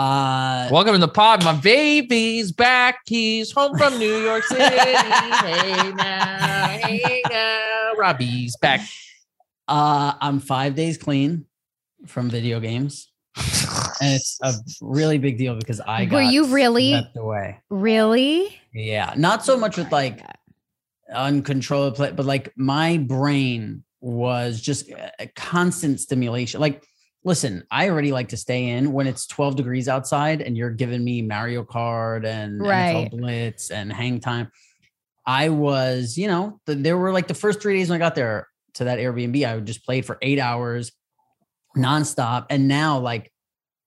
Uh, Welcome to the pod. My baby's back. He's home from New York City. hey now, hey now. Robbie's back. uh, I'm five days clean from video games, and it's a really big deal because I got Were you really? away. Really? Yeah, not so much with like uncontrolled play, but like my brain was just a a constant stimulation. Like, listen, I already like to stay in when it's 12 degrees outside and you're giving me Mario Kart and Right. NFL Blitz and Hang Time. I was, you know, th- there were like the first three days when I got there to that Airbnb, I would just play for eight hours nonstop. And now, like,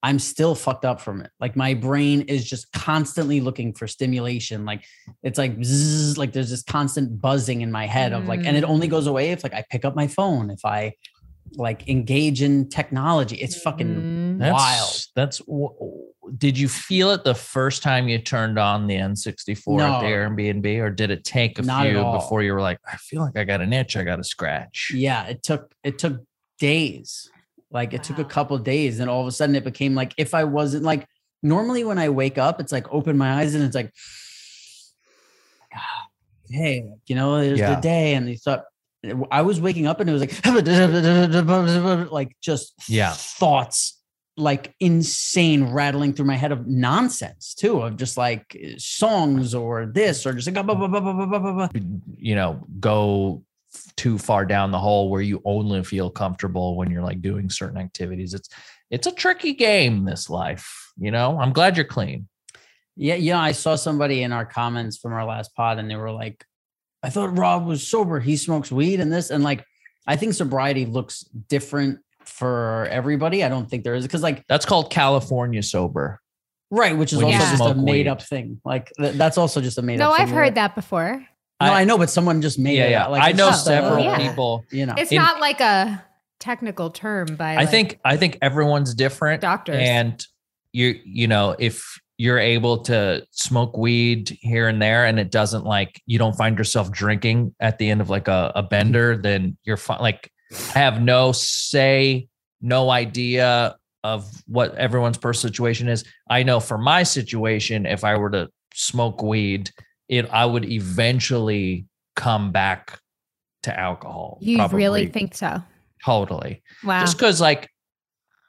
I'm still fucked up from it. Like my brain is just constantly looking for stimulation. Like it's like zzz, like there's this constant buzzing in my head of like, and it only mm. goes away if like I pick up my phone, if I like engage in technology. It's fucking Mm. That's, wild. That's. w- Did you feel it the first time you turned on the N64 at the Airbnb, or did it take a few before you were like, I feel like I got an itch, I got a scratch? Yeah, it took it took days. Like it took a Wow. couple days, and all of a sudden it became like if I wasn't like normally when I wake up, it's like open my eyes and it's like, "Ah, hey, you know, there's Yeah. the day, and you thought I was waking up and it was like like just Yeah. thoughts like insane rattling through my head of nonsense too of just like songs or this or just like blah, blah, blah, blah, blah, blah, blah, blah. you know, go too far down the hole where you only feel comfortable when you're like doing certain activities. It's it's a tricky game, this life. You know, I'm glad you're clean. Yeah, yeah. I saw somebody in our comments from our last pod, and they were like, "I thought Rob was sober. He smokes weed and this." And like, I think sobriety looks different for everybody. I don't think there is because, like, That's called California sober. right, which is When you also just a made weed. up thing. Like, th- that's also just a made No, up. No, I've thing. heard that before. No, I- I know, but someone just made yeah, it. yeah. Like, I know just a- several yeah. people. You know, It's In- not like a technical term but I like, think I think everyone's different. doctors. and you you know if you're able to smoke weed here and there and it doesn't like you don't find yourself drinking at the end of like a, a mm-hmm. bender then you're fine like have no say no idea of what everyone's personal situation is i know for my situation if i were to smoke weed it i would eventually come back to alcohol you probably. really think so? totally Wow. just because like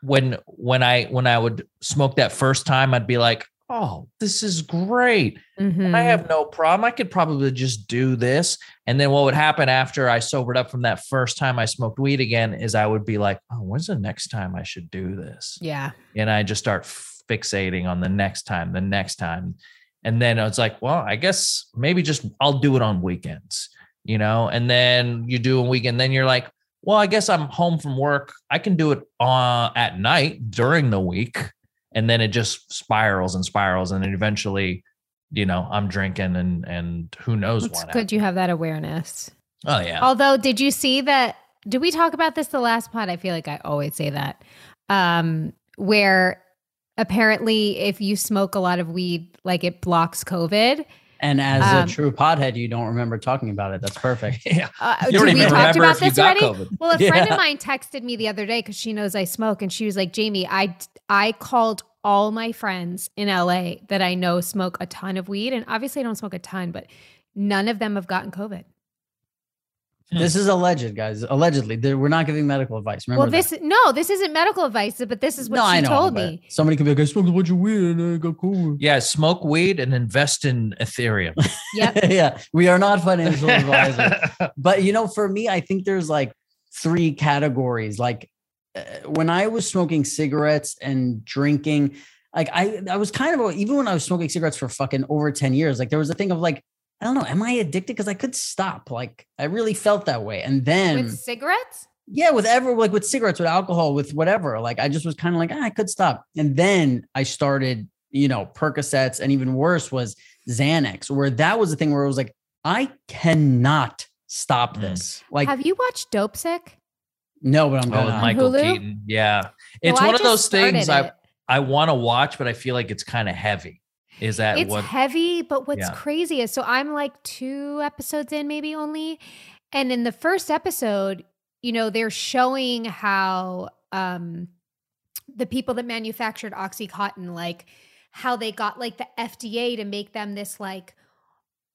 when when i when i would smoke that first time i'd be like oh this is great. I Mhm. have no problem. I could probably just do this. And then what would happen after i sobered up from that first time i smoked weed again is i would be like oh when's the next time i should do this? Yeah. and i just start fixating on the next time the next time. And then it's like well i guess maybe just i'll do it on weekends you know? And then you do a weekend then you're like well i guess i'm home from work. I can do it uh, at night during the week and then it just spirals and spirals and then eventually you know i'm drinking and and who knows It's what good you have that awareness. oh yeah Although, did you see that? Did we talk about this the last pod? I feel like I always say that. Um, where apparently, if you smoke a lot of weed, like it blocks COVID. And as Um, a true podhead, you don't remember talking about it. That's perfect. yeah Uh, you don't we even talked remember about this already? covid Well, a friend of mine texted me the other day because she knows I smoke, and she was like, "Jamie, I I called all my friends in LA that I know smoke a ton of weed, and obviously I don't smoke a ton, but none of them have gotten COVID." This is alleged, guys. Allegedly, There- we're not giving medical advice. Remember well, that. this no, this isn't medical advice, but this is what no, she I know. told me. Somebody could be like, I smoked a bunch of weed and I got cool. yeah smoke weed and invest in ethereum Yep. yeah, we are not financial advisors. but you know, for me, I think there's like three categories. Like uh, when I was smoking cigarettes and drinking, like I, I was kind of even when I was smoking cigarettes for fucking over ten years. Like there was a thing of like, I don't know, am I addicted? Because I could stop. Like I really felt that way, and then With cigarettes? yeah, with ever like with cigarettes, with alcohol, with whatever. Like I just was kind of like, ah, I could stop. And then I started, you know, Percocets, and even worse was Xanax, where that was the thing where it was like, I cannot stop Mm. this. Like, Have you watched Dopesick? no, but I'm Oh, going with. Michael Hulu? Keaton. Yeah. It's Well, one of those things started I. I want to watch, but I feel like it's kind of heavy. Is that It's what? heavy, but what's Yeah. crazy is so I'm like two episodes in, maybe only. And in the first episode, you know, they're showing how um the people that manufactured Oxycontin, like how they got like the FDA to make them this like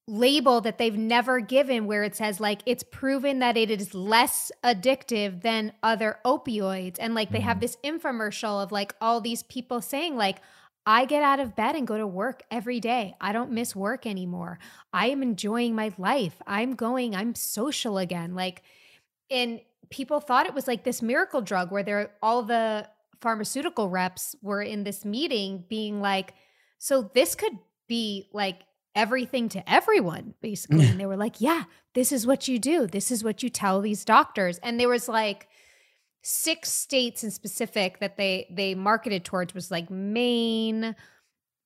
label that they've never given where it says like it's proven that it is less addictive than other opioids and like they have Mhm. this infomercial of like all these people saying like I get out of bed and go to work every day. I don't miss work anymore. I am enjoying my life. I'm going, I'm social again. Like and people thought it was like this miracle drug where they're all the pharmaceutical reps were in this meeting being like so this could be like everything to everyone basically and they were like yeah this is what you do this is what you tell these doctors and there was like six states in specific that they they marketed towards was like Maine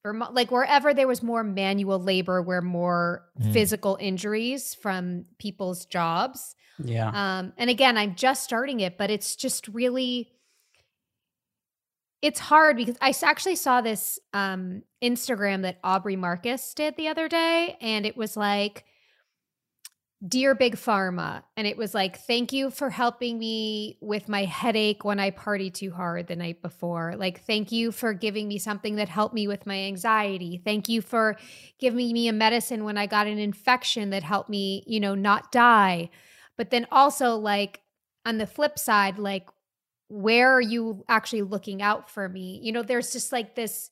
Vermont, like wherever there was more manual labor where more Mm. physical injuries from people's jobs Yeah. um, and again, I'm just starting it, but it's just really it's hard because I actually saw this um, Instagram that Aubrey Marcus did the other day, and it was like, "Dear Big Pharma," and it was like, "Thank you for helping me with my headache when I party too hard the night before. Like, thank you for giving me something that helped me with my anxiety. Thank you for giving me a medicine when I got an infection that helped me, you know, not die." But then also, like on the flip side, like where are you actually looking out for me? You know, there's just like this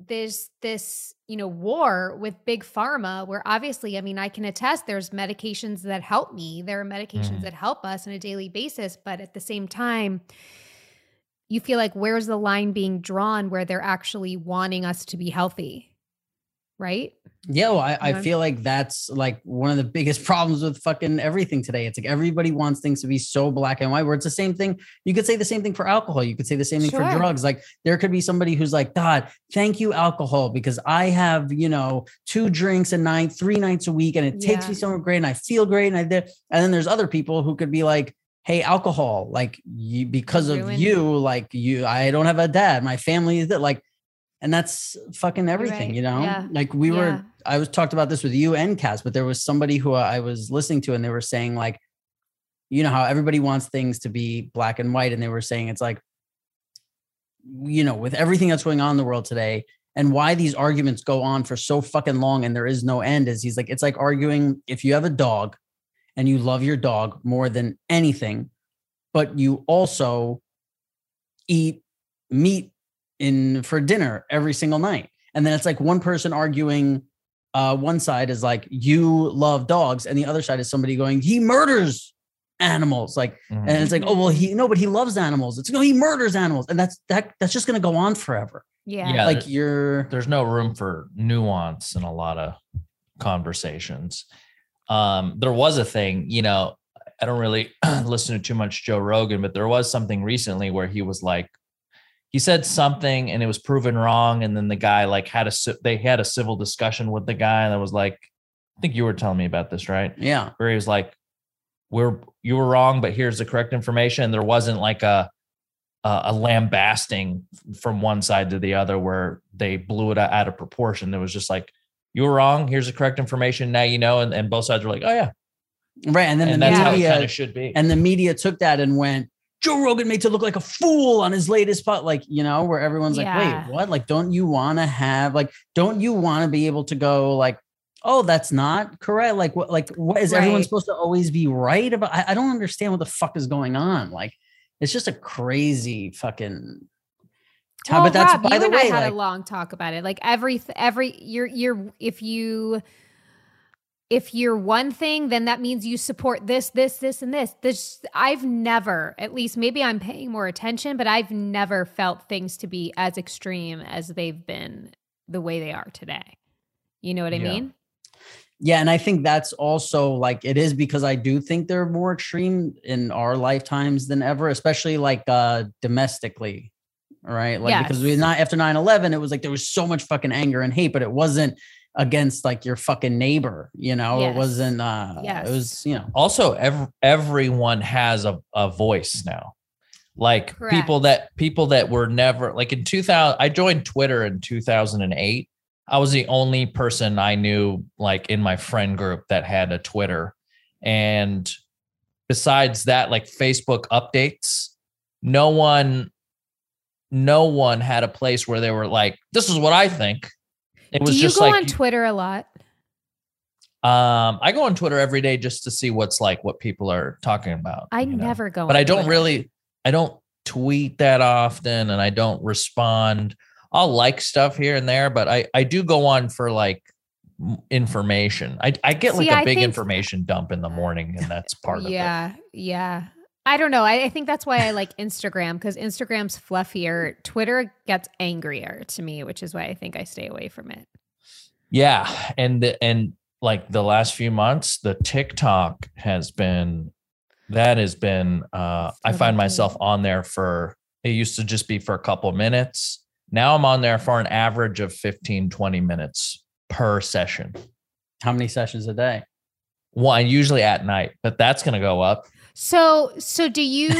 there's this, you know, war with big pharma where obviously, I mean, I can attest there's medications that help me. There are medications Mhm. that help us on a daily basis, but at the same time, you feel like where's the line being drawn where they're actually wanting us to be healthy? Right? Yeah, well, I, I feel like that's like one of the biggest problems with fucking everything today. It's like everybody wants things to be so black and white, where it's the same thing. You could say the same thing for alcohol. You could say the same thing Sure. for drugs. Like there could be somebody who's like, God, thank you, alcohol, because I have, you know, two drinks a night, three nights a week, and it takes me somewhere great and I feel great. And I did. And then there's other people who could be like, Hey, alcohol, like you because of you, like you, I don't have a dad. My family is that like, and that's fucking everything, right. you know? Yeah. Like we Yeah. were I was talked about this with you and Cass, but there was somebody who I was listening to, and they were saying like, you know how everybody wants things to be black and white, and they were saying it's like, you know, with everything that's going on in the world today, and why these arguments go on for so fucking long and there is no end. Is he's like, it's like arguing if you have a dog, and you love your dog more than anything, but you also eat meat in for dinner every single night. And then it's like one person arguing uh one side is like you love dogs and the other side is somebody going he murders animals like Mhm. and it's like oh well he no but he loves animals it's no he murders animals and that's that that's just going to go on forever Yeah. Yeah. like you're there's no room for nuance in a lot of conversations. Um, there was a thing, you know, I don't really listen to too much Joe Rogan, but there was something recently where he was like, he said something and it was proven wrong, and then the guy like had a they had a civil discussion with the guy that was like, I think you were telling me about this, right? yeah Where he was like, "We're you were wrong, but here's the correct information." and There wasn't like a a a lambasting from one side to the other where they blew it out of proportion. It was just like, you were wrong. Here's the correct information. Now you know. And, and both sides were like, oh, yeah. right and then And the that's how it media kind of should be. and the media took that and went Joe Rogan made to look like a fool on his latest pot, like you know, where everyone's like, Yeah. "Wait, what? Like, don't you want to have like, don't you want to be able to go like, oh, that's not correct? Like, what? Like, what is everyone supposed to always be right about? I, I don't understand what the fuck is going on. Like, it's just a crazy fucking. Well, but that's Rob, by you the and way, I had like, a long talk about it. Like every every you're you're if you if you're one thing, then that means you support this, this, this, and this. This I've never, at least maybe I'm paying more attention, but I've never felt things to be as extreme as they've been the way they are today. You know what I Yeah. mean? Yeah, and I think that's also like it is because I do think they're more extreme in our lifetimes than ever, especially like uh domestically. Right. Like because we Yes. not after 9-11, it was like there was so much fucking anger and hate, but it wasn't against like your fucking neighbor, you know. Yes. It wasn't uh Yes. it was, you know. also ev- everyone has a, a voice now like people that people that were never like in 2000 i joined twitter in 2008 i was the only person i knew like in my friend group that had a twitter and besides that like facebook updates no one no one had a place where they were like, "This is what I think." It was Do you just go like on Twitter a lot? um, I go on Twitter every day just to see what's like what people are talking about. I you know? never go. but I don't Twitter. really, I don't tweet that often, and I don't respond. I'll like stuff here and there, but I I do go on for like information. I I get like See, a I big think- information dump in the morning, and that's part of it. Yeah, yeah. I don't know. I, I think that's why I like Instagram because Instagram's fluffier. Twitter gets angrier to me, which is why I think I stay away from it. Yeah, and the, and like the last few months, the TikTok has been that has been. uh I find myself on there for. It used to just be for a couple minutes. Now I'm on there for an average of 15, 20 minutes per session. How many sessions a day? One usually at night, but that's going to go up. So, so do you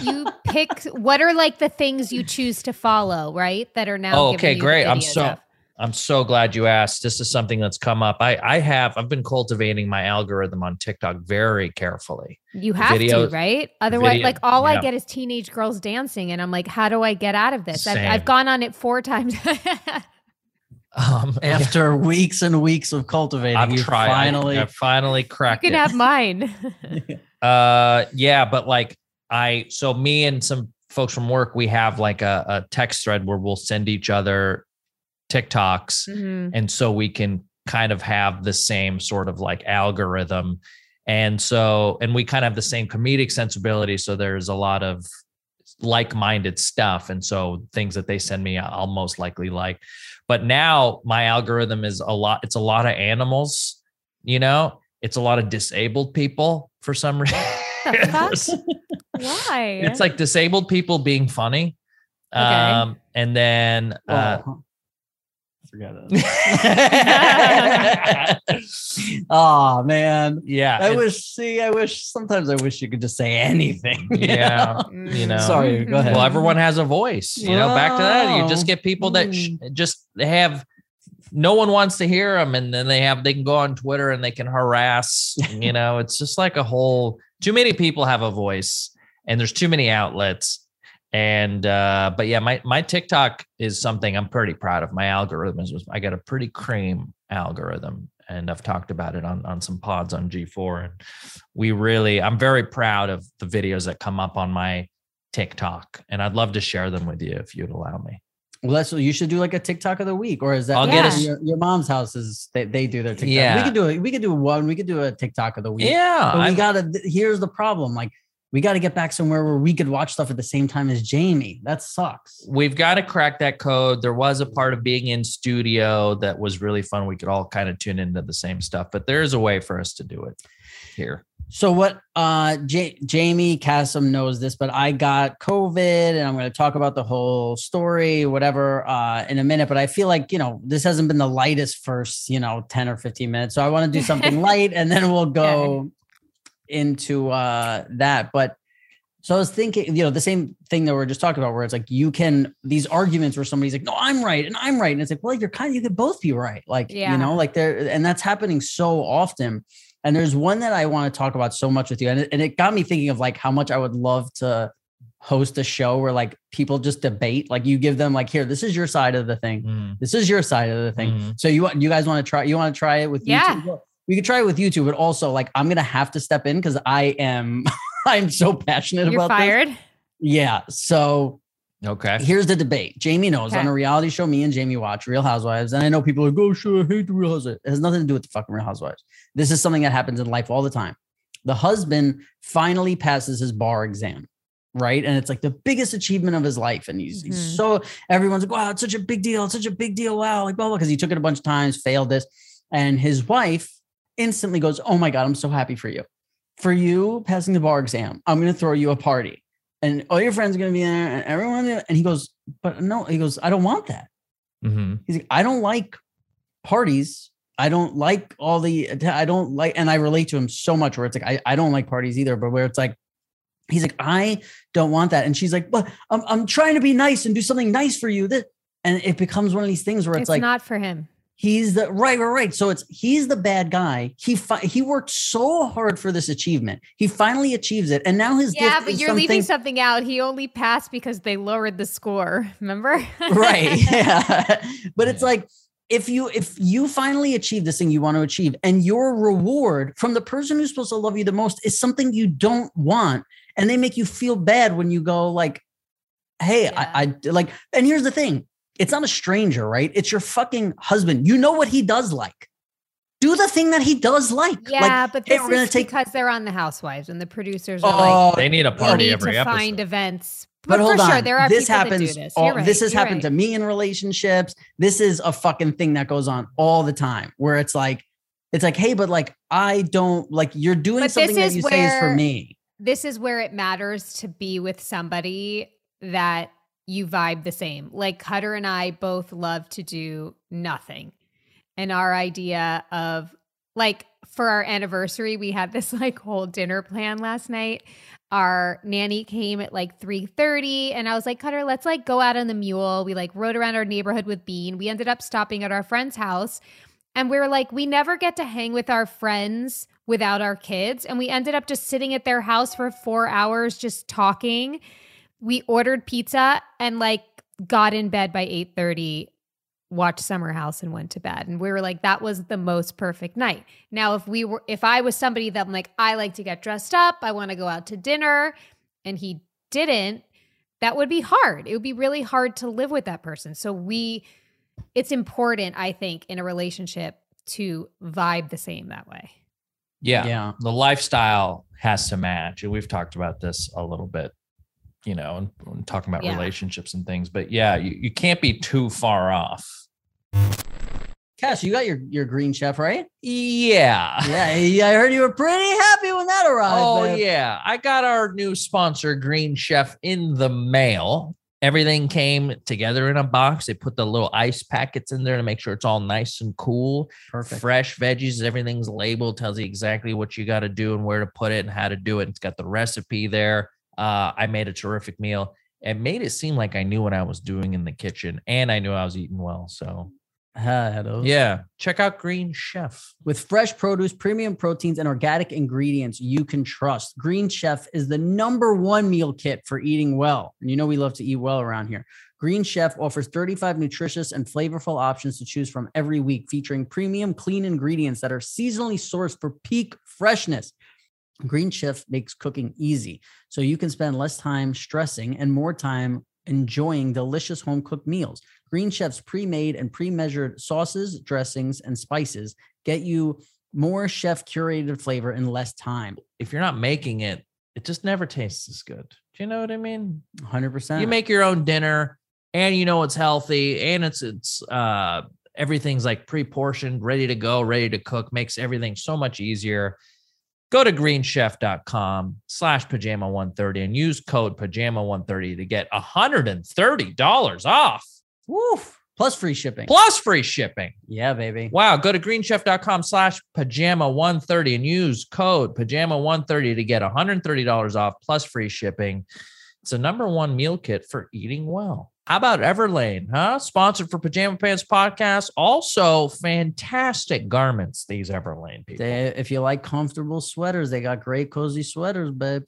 you pick what are like the things you choose to follow, right? That are now. Oh, okay, you great. I'm so- of? I'm so glad you asked. This is something that's come up. I I have I've been cultivating my algorithm on TikTok very carefully. You have Videos- to, right? Otherwise, video- like all I get is teenage girls dancing, and I'm like, how do I get out of this? I've, I've gone on it four times. Um, After weeks and weeks of cultivating, I've you tried. I- finally. I, finally you can it. have mine. Uh, yeah, but like I, so me and some folks from work, we have like a, a text thread where we'll send each other TikToks, Mhm. and so we can kind of have the same sort of like algorithm, and so and we kind of have the same comedic sensibility. So there's a lot of like-minded stuff, and so things that they send me, I'll most likely like. But now my algorithm is a lot. It's a lot of animals, you know. It's a lot of disabled people for some reason. Why? it's like disabled people being funny. Okay. Um, and then uh, oh, forget it. oh man, yeah, I wish. See, I wish. Sometimes I wish you could just say anything. you Yeah. know? you know. Sorry, go ahead. well, everyone has a voice. You know, back to that. You just get people that sh- Mm. just have no one wants to hear them, and then they have they can go on Twitter and they can harass. you know, it's just like a whole. Too many people have a voice, and there's too many outlets. And uh, but yeah, my my TikTok is something I'm pretty proud of. My algorithm is I got a pretty cream algorithm, and I've talked about it on on some pods on G4. And we really, I'm very proud of the videos that come up on my TikTok, and I'd love to share them with you if you'd allow me. Well, that's what you should do like a TikTok of the week, or is that I'll get yeah. us- your, your mom's house is they, they do their TikTok. Yeah. we could do it. We could do one. We could do a TikTok of the week. Yeah, but we I- gotta. Here's the problem. Like we got to get back somewhere where we could watch stuff at the same time as Jamie. That sucks. we've got to crack that code. There was a part of being in studio that was really fun. We could all kind of tune into the same stuff, but there is a way for us to do it here. So what uh J- Jamie Cassim knows this, but I got COVID and I'm going to talk about the whole story, whatever, uh, in a minute. But I feel like, you know, this hasn't been the lightest first, you know, 10 or 15 minutes. So I want to do something light and then we'll go into uh that. But so I was thinking, you know, the same thing that we are just talking about, where it's like you can these arguments where somebody's like, no, I'm right and I'm right. And it's like, well, you're kind of you could both be right. Like, Yeah. you know, like there and that's happening so often. And there's one that I want to talk about so much with you. And it, and it got me thinking of like how much I would love to host a show where like people just debate. Like you give them like, here, this is your side of the thing. Mm. This is your side of the thing. Mhm. So you want you guys want to try you want to try it with Yeah. YouTube? We could try it with YouTube, but also like I'm gonna have to step in because I am I'm so passionate You're about this. fired. Yeah. So Okay. here's the debate. Jamie knows Okay. on a reality show, me and Jamie watch Real Housewives. And I know people are like, oh, sure, I hate the Real Housewives. It has nothing to do with the fucking Real Housewives. This is something that happens in life all the time. The husband finally passes his bar exam, right? And it's like the biggest achievement of his life. And he's, he's Mhm. so, everyone's like, wow, it's such a big deal. It's such a big deal. Wow. Like, blah, blah, because he took it a bunch of times, failed this. And his wife instantly goes, oh my God, I'm so happy for you. For you passing the bar exam, I'm going to throw you a party and all your friends are going to be there and everyone and he goes but no he goes i don't want that. Hmm he's like i don't like parties. I don't like all the i don't like and i relate to him so much where it's like i, I don't like parties either but where it's like he's like i don't want that and she's like but i'm, I'm trying to be nice and do something nice for you. That and it becomes one of these things where it's, It's like not for him. He's the right, right, right. So it's he's the bad guy. He fi- he worked so hard for this achievement. He finally achieves it, and now his Yeah, but you're something, leaving something out. He only passed because they lowered the score. Remember? right. Yeah, but it's like if you if you finally achieve this thing you want to achieve, and your reward from the person who's supposed to love you the most is something you don't want, and they make you feel bad when you go like, "Hey, Yeah. I, I like." And here's the thing: it's not a stranger, right? It's your fucking husband. You know what he does like. Do the thing that he does like. Yeah, like, but hey, this we're gonna is take- because they're on the Housewives and the producers are like, oh, They need a we party need every to episode. find events. But But, hold for on, sure, there are this people happens. that do this. all- this has happened right. to me in relationships. This is a fucking thing that goes on all the time, where it's like, it's like, hey, but like, I don't like you're doing But something that that is you say is for me. This is where it matters to be with somebody that you vibe the same. Like Cutter and I both love to do nothing. And our idea of like for our anniversary, we had this like whole dinner plan last night. Our nanny came at like 3:30 and I was like, "Cutter, let's like go out on the mule." We like rode around our neighborhood with Bean. We ended up stopping at our friend's house and we were like, we never get to hang with our friends without our kids. And we ended up just sitting at their house for four hours, just talking. We ordered pizza and like got in bed by 8:30, watched Summer House and went to bed. And we were like, that was the most perfect night. Now, if we were if I was somebody that I'm like, I like to get dressed up, I want to go out to dinner, and he didn't, that would be hard. It would be really hard to live with that person. So we it's important, I think, in a relationship to vibe the same that way. Yeah. Yeah. The lifestyle has to match. And we've talked about this a little bit, you know, and, and talking about Yeah. relationships and things. But yeah, you, you can't be too far off. Cass, you got your your green chef, right? Yeah. Yeah, yeah, I heard you were pretty happy when that arrived. Oh babe. yeah, I got our new sponsor, Green Chef, in the mail. Everything came together in a box. They put the little ice packets in there to make sure it's all nice and cool. perfect. Fresh veggies, everything's labeled, tells you exactly what you got to do and where to put it and how to do it. It's got the recipe there. Uh, I made a terrific meal. It made it seem like I knew what I was doing in the kitchen, and I knew I was eating well. So Ah, those. yeah, check out Green Chef. With fresh produce, premium proteins, and organic ingredients you can trust, Green Chef is the number one meal kit for eating well. And you know we love to eat well around here. Green Chef offers 35 nutritious and flavorful options to choose from every week, featuring premium clean ingredients that are seasonally sourced for peak freshness. Green Chef makes cooking easy, so you can spend less time stressing and more time enjoying delicious home cooked meals. Green Chef's pre made and pre measured sauces, dressings, and spices get you more chef curated flavor in less time. If you're not making it, it just never tastes as good. Do you know what I mean? 100%. you make your own dinner and you know it's healthy and it's it's uh everything's like pre-portioned ready to go ready to cook makes everything so much easier go to greenchef.com slash pajama 130 and use code pajama 130 to get $130 off Woof. Plus free shipping. plus free shipping yeah, baby. wow go to greenchef.com slash pajama 130 and use code pajama 130 to get $130 off plus free shipping it's a number one meal kit for eating well. How about Everlane, huh? Sponsored for Pajama Pants Podcast. Also, fantastic garments, these Everlane people. They, if you like comfortable sweaters, they got great cozy sweaters, babe.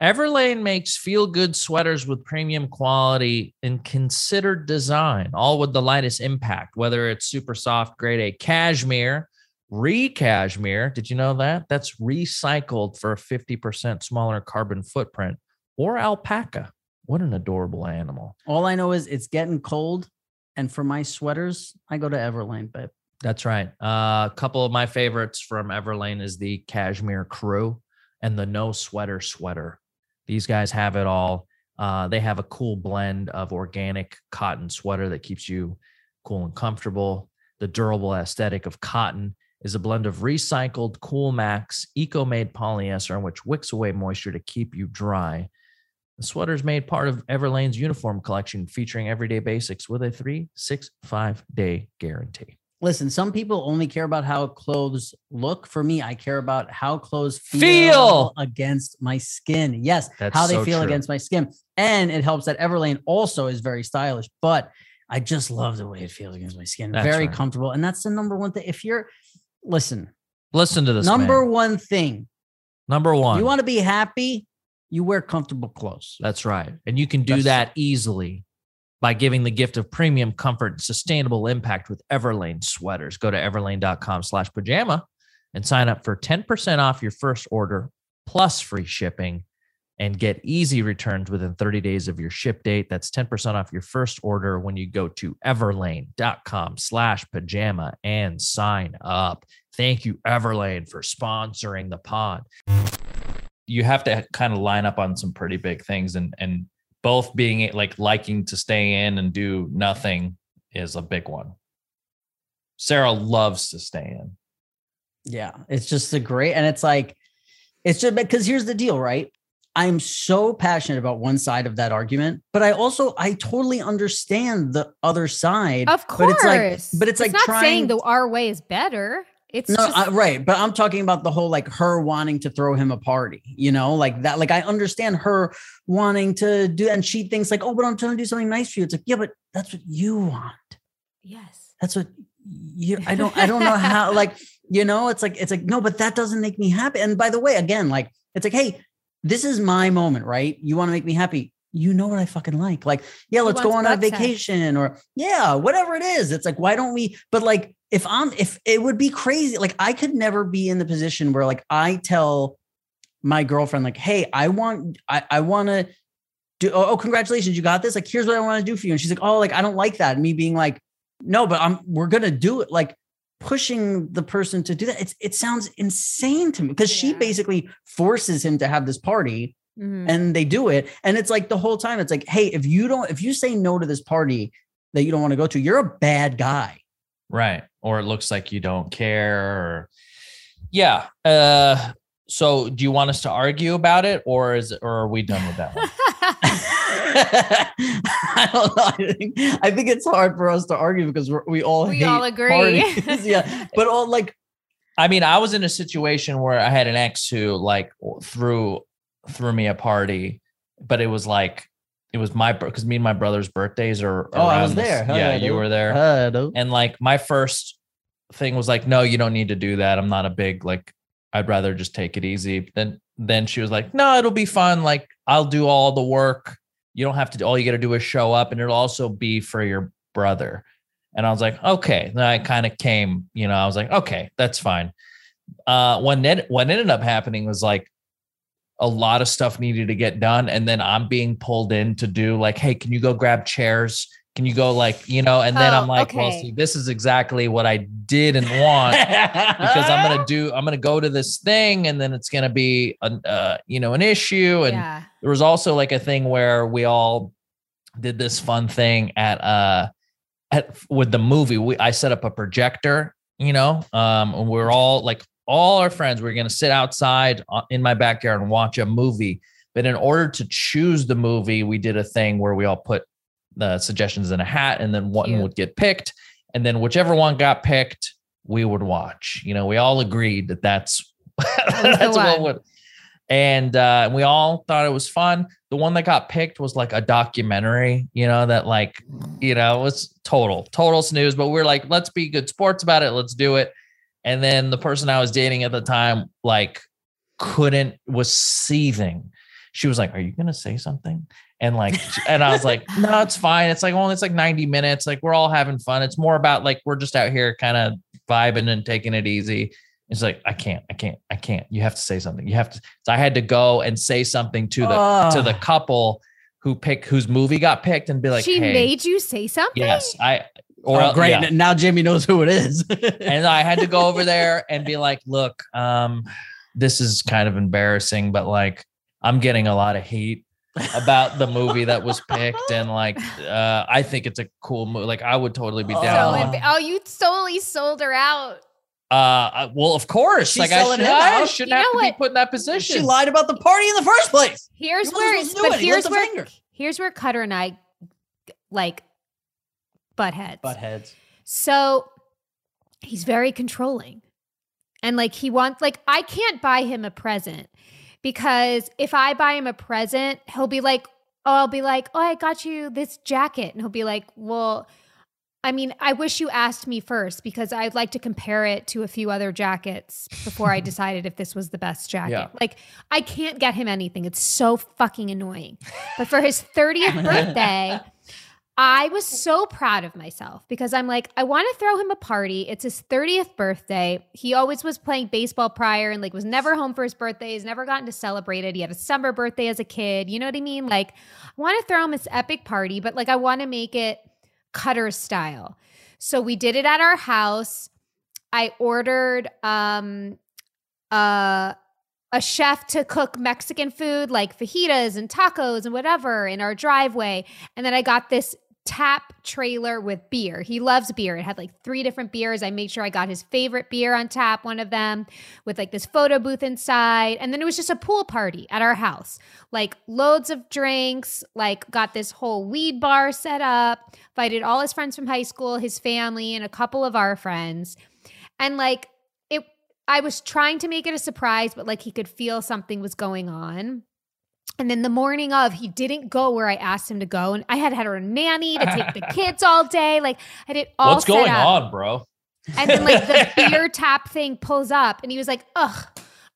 Everlane makes feel good sweaters with premium quality and considered design, all with the lightest impact, whether it's super soft, grade A cashmere, re cashmere. Did you know that? That's recycled for a 50% smaller carbon footprint, or alpaca. What an adorable animal. All I know is it's getting cold. And for my sweaters, I go to Everlane, babe. That's right. Uh, a couple of my favorites from Everlane is the Cashmere Crew and the No Sweater Sweater. These guys have it all. Uh, they have a cool blend of organic cotton sweater that keeps you cool and comfortable. The durable aesthetic of cotton is a blend of recycled Coolmax eco made polyester, which wicks away moisture to keep you dry. The sweater is made part of Everlane's uniform collection featuring everyday basics with a three, six, five day guarantee. Listen, some people only care about how clothes look. For me, I care about how clothes feel, Feel. against my skin. Yes, That's how they so feel true. against my skin. And it helps that Everlane also is very stylish. But I just love the way it feels against my skin. That's Very right. comfortable. And that's the number one thing. If you're listen, Listen to this. number man. one thing, number one. you want to be happy, you wear comfortable clothes. That's right. And you can do That's- that easily by giving the gift of premium comfort and sustainable impact with Everlane sweaters. Go to everlane.com slash pajama and sign up for 10% off your first order plus free shipping and get easy returns within 30 days of your ship date. That's 10% off your first order when you go to everlane.com slash pajama and sign up. Thank you, Everlane, for sponsoring the pod. You have to kind of line up on some pretty big things and and both being like liking to stay in and do nothing is a big one. Sarah loves to stay in. Yeah, it's just a great, and it's like, it's just because here's the deal, right? I'm so passionate about one side of that argument, but I also I totally understand the other side. Of course, But it's like- but it's like not saying trying- the our way is better. It's no, just I, right, but I'm talking about the whole like her wanting to throw him a party, you know, like that. Like I understand her wanting to do, and she thinks like, oh, but I'm trying to do something nice for you. It's like, yeah, but that's what you want. yes. That's what you. I don't. I don't know how. Like you know, it's like it's like no, but that doesn't make me happy. And by the way, again, like it's like, hey, this is my moment, right? You want to make me happy. You know what I fucking like. Like, yeah, let's go on a vacation or yeah, whatever it is. It's like, why don't we? But like, if I'm, if it would be crazy, like I could never be in the position where like I tell my girlfriend, like, hey, I want, I, I want to do, oh, oh, congratulations, you got this. Like, here's what I want to do for you. And she's like, oh, like, I don't like that. And me being like, no, but I'm, we're going to do it. Like, pushing the person to do that. It's, it sounds insane to me because she basically forces him to have this party Mhm. and they do it. And it's like the whole time, it's like, hey, if you don't, if you say no to this party that you don't want to go to, you're a bad guy. Right. Or it looks like you don't care or yeah. Uh so do you want us to argue about it or is or are we done with that one? I don't know. I think, I think it's hard for us to argue because we're, we all We hate all agree. parties. yeah, but all like I mean, I was in a situation where I had an ex who like threw threw me a party, but it was like it was my because me and my brother's birthdays are. Oh, I was there. Hell Yeah, you were there. and like my first thing was like, no, you don't need to do that. I'm not a big like. I'd rather just take it easy. But then then she was like, no, it'll be fun. Like I'll do all the work. You don't have to. All you got to do is show up, and it'll also be for your brother. And I was like, okay. Then I kind of came. You know, I was like, okay, that's fine. Uh, what it, what ended up happening was like a lot of stuff needed to get done, and then I'm being pulled in to do like, hey, can you go grab chairs? Can you go like you know? And then Oh, I'm like, well, see, this is exactly what I didn't want because I'm gonna do. I'm gonna go to this thing, and then it's gonna be a uh, you know an issue. And yeah. there was also like a thing where we all did this fun thing at uh at with the movie. We I set up a projector, you know, um, and we're all like all our friends. We are gonna sit outside uh, in my backyard and watch a movie. But in order to choose the movie, we did a thing where we all put the suggestions in a hat, and then one would get picked, and then whichever one got picked, we would watch. You know, we all agreed that that's that's what would. And uh, we all thought it was fun. The one that got picked was like a documentary, you know, that like, you know, it was total, total snooze. But we are like, let's be good sports about it. Let's do it. And then the person I was dating at the time, like, couldn't was seething. She was like, "Are you gonna say something?" And like, and I was like, "No, it's fine. It's like only it's like ninety minutes. Like we're all having fun. It's more about like we're just out here kind of vibing and taking it easy." It's like I can't, I can't, I can't. You have to say something. You have to. So I had to go and say something to the to the couple who pick whose movie got picked and be like, she "Hey, made you say something? yes, I." Or Or great. yeah. Now Jimmy knows who it is. and I had to go over there and be like, look, um, this is kind of embarrassing, but like I'm getting a lot of heat about the movie that was picked. And like uh I think it's a cool movie. Like I would totally be So down. Oh. emba- oh, you totally sold her out. uh I- well, of course. She's like I, should, I shouldn't You have know to be put in that position. she lied about the party in the first place. Here's He wasn't where, supposed but here's where, finger. here's where Cutter and I like butt heads. Butt heads. So he's very controlling. And like he wants like I can't buy him a present because if I buy him a present, he'll be like, "Oh, I'll be like, "Oh, I got you this jacket," and he'll be like, "Well." I mean, I wish you asked me first because I'd like to compare it to a few other jackets before I decided if this was the best jacket. Yeah. Like, I can't get him anything. It's so fucking annoying. But for his 30th birthday, I was so proud of myself because I'm like, I want to throw him a party. It's his 30th birthday. He always was playing baseball prior and like was never home for his birthday. He's never gotten to celebrate it. He had a summer birthday as a kid. You know what I mean? Like, I want to throw him this epic party, but like, I want to make it cutter style. So we did it at our house. I ordered um uh a chef to cook Mexican food like fajitas and tacos and whatever in our driveway. And then I got this tap trailer with beer. He loves beer. It had like three different beers. I made sure I got his favorite beer on tap, one of them, with like this photo booth inside. And then it was just a pool party at our house. Like loads of drinks, like got this whole weed bar set up, invited all his friends from high school, his family, and a couple of our friends. And like it I was trying to make it a surprise, but like he could feel something was going on. And then the morning of, he didn't go where I asked him to go. And I had had her a nanny to take the kids all day. Like I did all What's going up. on, bro? And then like the beer tap thing pulls up and he was like, ugh.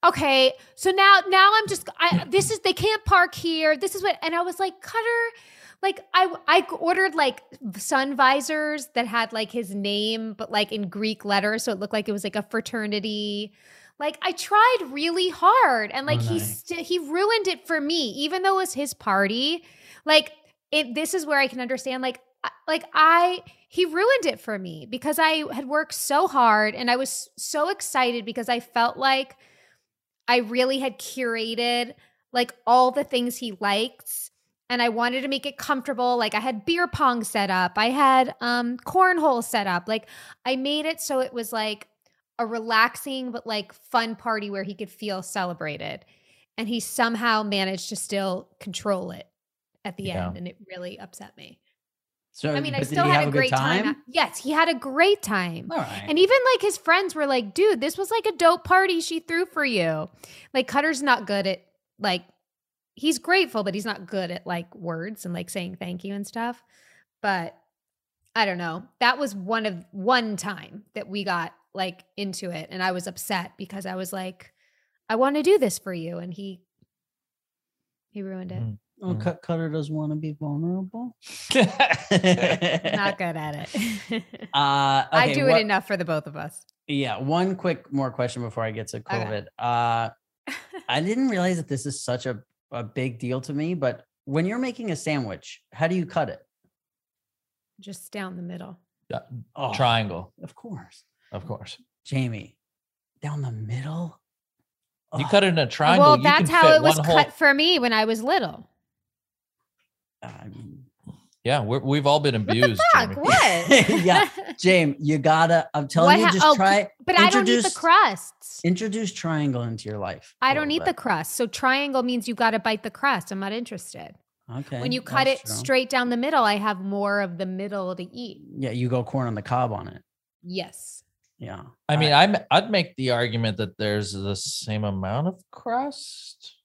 Okay, so now now I'm just I this is they can't park here. This is what and I was like, Cutter, like I I ordered like sun visors that had like his name but like in Greek letters so it looked like it was like a fraternity. Like I tried really hard and like Oh, he st- he ruined it for me even though it was his party. Like it this is where I can understand like like I he ruined it for me because I had worked so hard and I was so excited because I felt like I really had curated like all the things he liked and I wanted to make it comfortable. Like I had beer pong set up. I had um cornhole set up. Like I made it so it was like a relaxing but like fun party where he could feel celebrated and he somehow managed to still control it at the Yeah. end and it really upset me. So I mean, I still had a great time. Yes, he had a great time. All right. And even like his friends were like, dude, this was like a dope party she threw for you. Like Cutter's not good at like he's grateful, but he's not good at like words and like saying thank you and stuff. But I don't know. That was one of one time that we got like into it and I was upset because I was like, I want to do this for you. And he he ruined it. Mm. oh, Mm. Cut Cutter doesn't want to be vulnerable. Not good at it. Uh, I do what- it enough for the both of us. Yeah, one quick more question before I get to Okay. COVID. Uh, I didn't realize that this is such a, a big deal to me, but when you're making a sandwich, how do you cut it? Just down the middle. Oh, Triangle, Of course. Of course. Jamie, down the middle? You Oh, cut it in a triangle. well, you that's can how fit it was one cut for me when I was little. I mean, Yeah, we're, we've all been What the abused. fuck? Jamie. What? Yeah. James, you gotta, I'm telling What you, ha- just oh, try, But I don't need the crusts. introduce triangle into your life. I don't eat need the crust. So triangle means you got to bite the crust. I'm not interested. Okay. when you cut it true. straight down the middle, I have more of the middle to eat. Yeah, you go corn on the cob on it. Yes. Yeah. I mean, I- I'm I'd make the argument that there's the same amount of crust.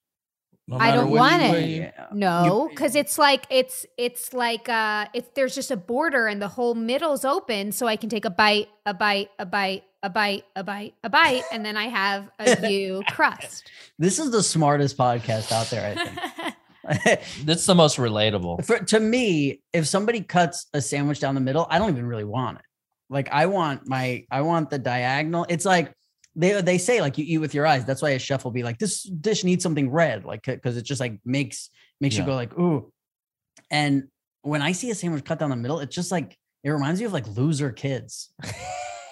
no I don't want it. you- Yeah. No, because it's like it's it's like uh it's there's just a border and the whole middle's open, so I can take a bite, a bite, a bite, a bite, a bite, a bite, and then I have a U crust. This is the smartest podcast out there, I think. That's the most relatable. For, to me, if somebody cuts a sandwich down the middle, I don't even really want it. Like I want my, I want the diagonal. It's like they they say like you eat with your eyes. That's why a chef will be like, this dish needs something red, like because it just like makes makes you go like ooh. And when I see a sandwich cut down the middle, it's just like it reminds me of like loser kids.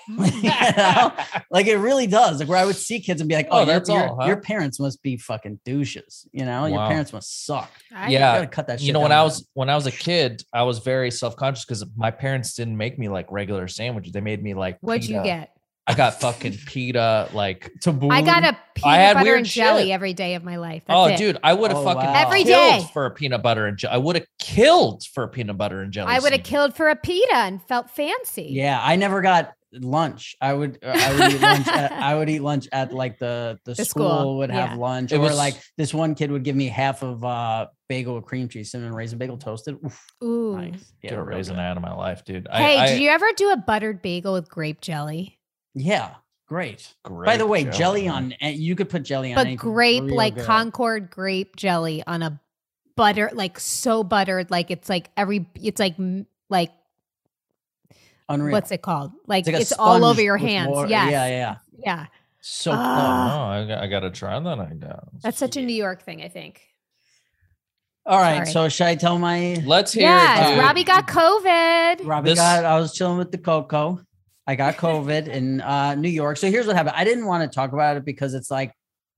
You know? Like it really does. Like where I would see kids and be like, Oh, oh, your, that's your, all, huh? your parents must be fucking douches. You know, your parents must suck. I- You Yeah, gotta cut that shit. you know when down I the was when I was a kid, I was very self conscious because my parents didn't make me like regular sandwiches. They made me like. What'd you get? I got fucking pita. Like, middle. I got a peanut had butter weird and jelly shit. every day of my life. That's oh, it. dude, I would have Oh, fucking wow. Every killed day. for a peanut butter and jelly. I would have killed for a peanut butter and jelly. I would have killed for a pita and felt fancy. Yeah, I never got lunch. I would uh, I would eat lunch. At, I would eat lunch at like the the, The school, school, would yeah. have lunch, It or was- like this one kid would give me half of uh bagel with cream cheese, cinnamon raisin bagel toasted. Oof, Ooh. nice. Get a raisin good. out of my life, dude. Hey, I, I, did you ever do a buttered bagel with grape jelly? Yeah, great. By the way, jelly, man. on and you could put jelly on But anything, grape, real like good. Concord grape jelly on a butter, like so buttered, like it's like every, it's like, like, Unreal. what's it called? Like like it's, all over your hands. water. Yes. Yeah, yeah. Yeah. So plump. Oh, I, got- I gotta try that. I guess. That's such a New York thing, I think. All right. Sorry. So should I tell my Let's hear Yes. it. Robbie got COVID. Robbie This- got I was chilling with the Coco. I got COVID in uh, New York. So here's what happened. I didn't want to talk about it because it's like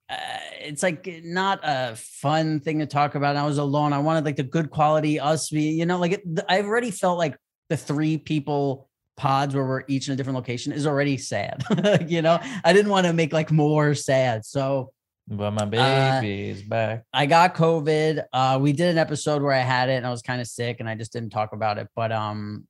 uh, it's like not a fun thing to talk about. And I was alone. I wanted like the good quality us be, you know, like it, I already felt like the three people pods where we're each in a different location is already sad. you know, I didn't want to make like more sad. So But my Uh, baby's back. I got COVID. Uh, we did an episode where I had it and I was kind of sick and I just didn't talk about it. But um,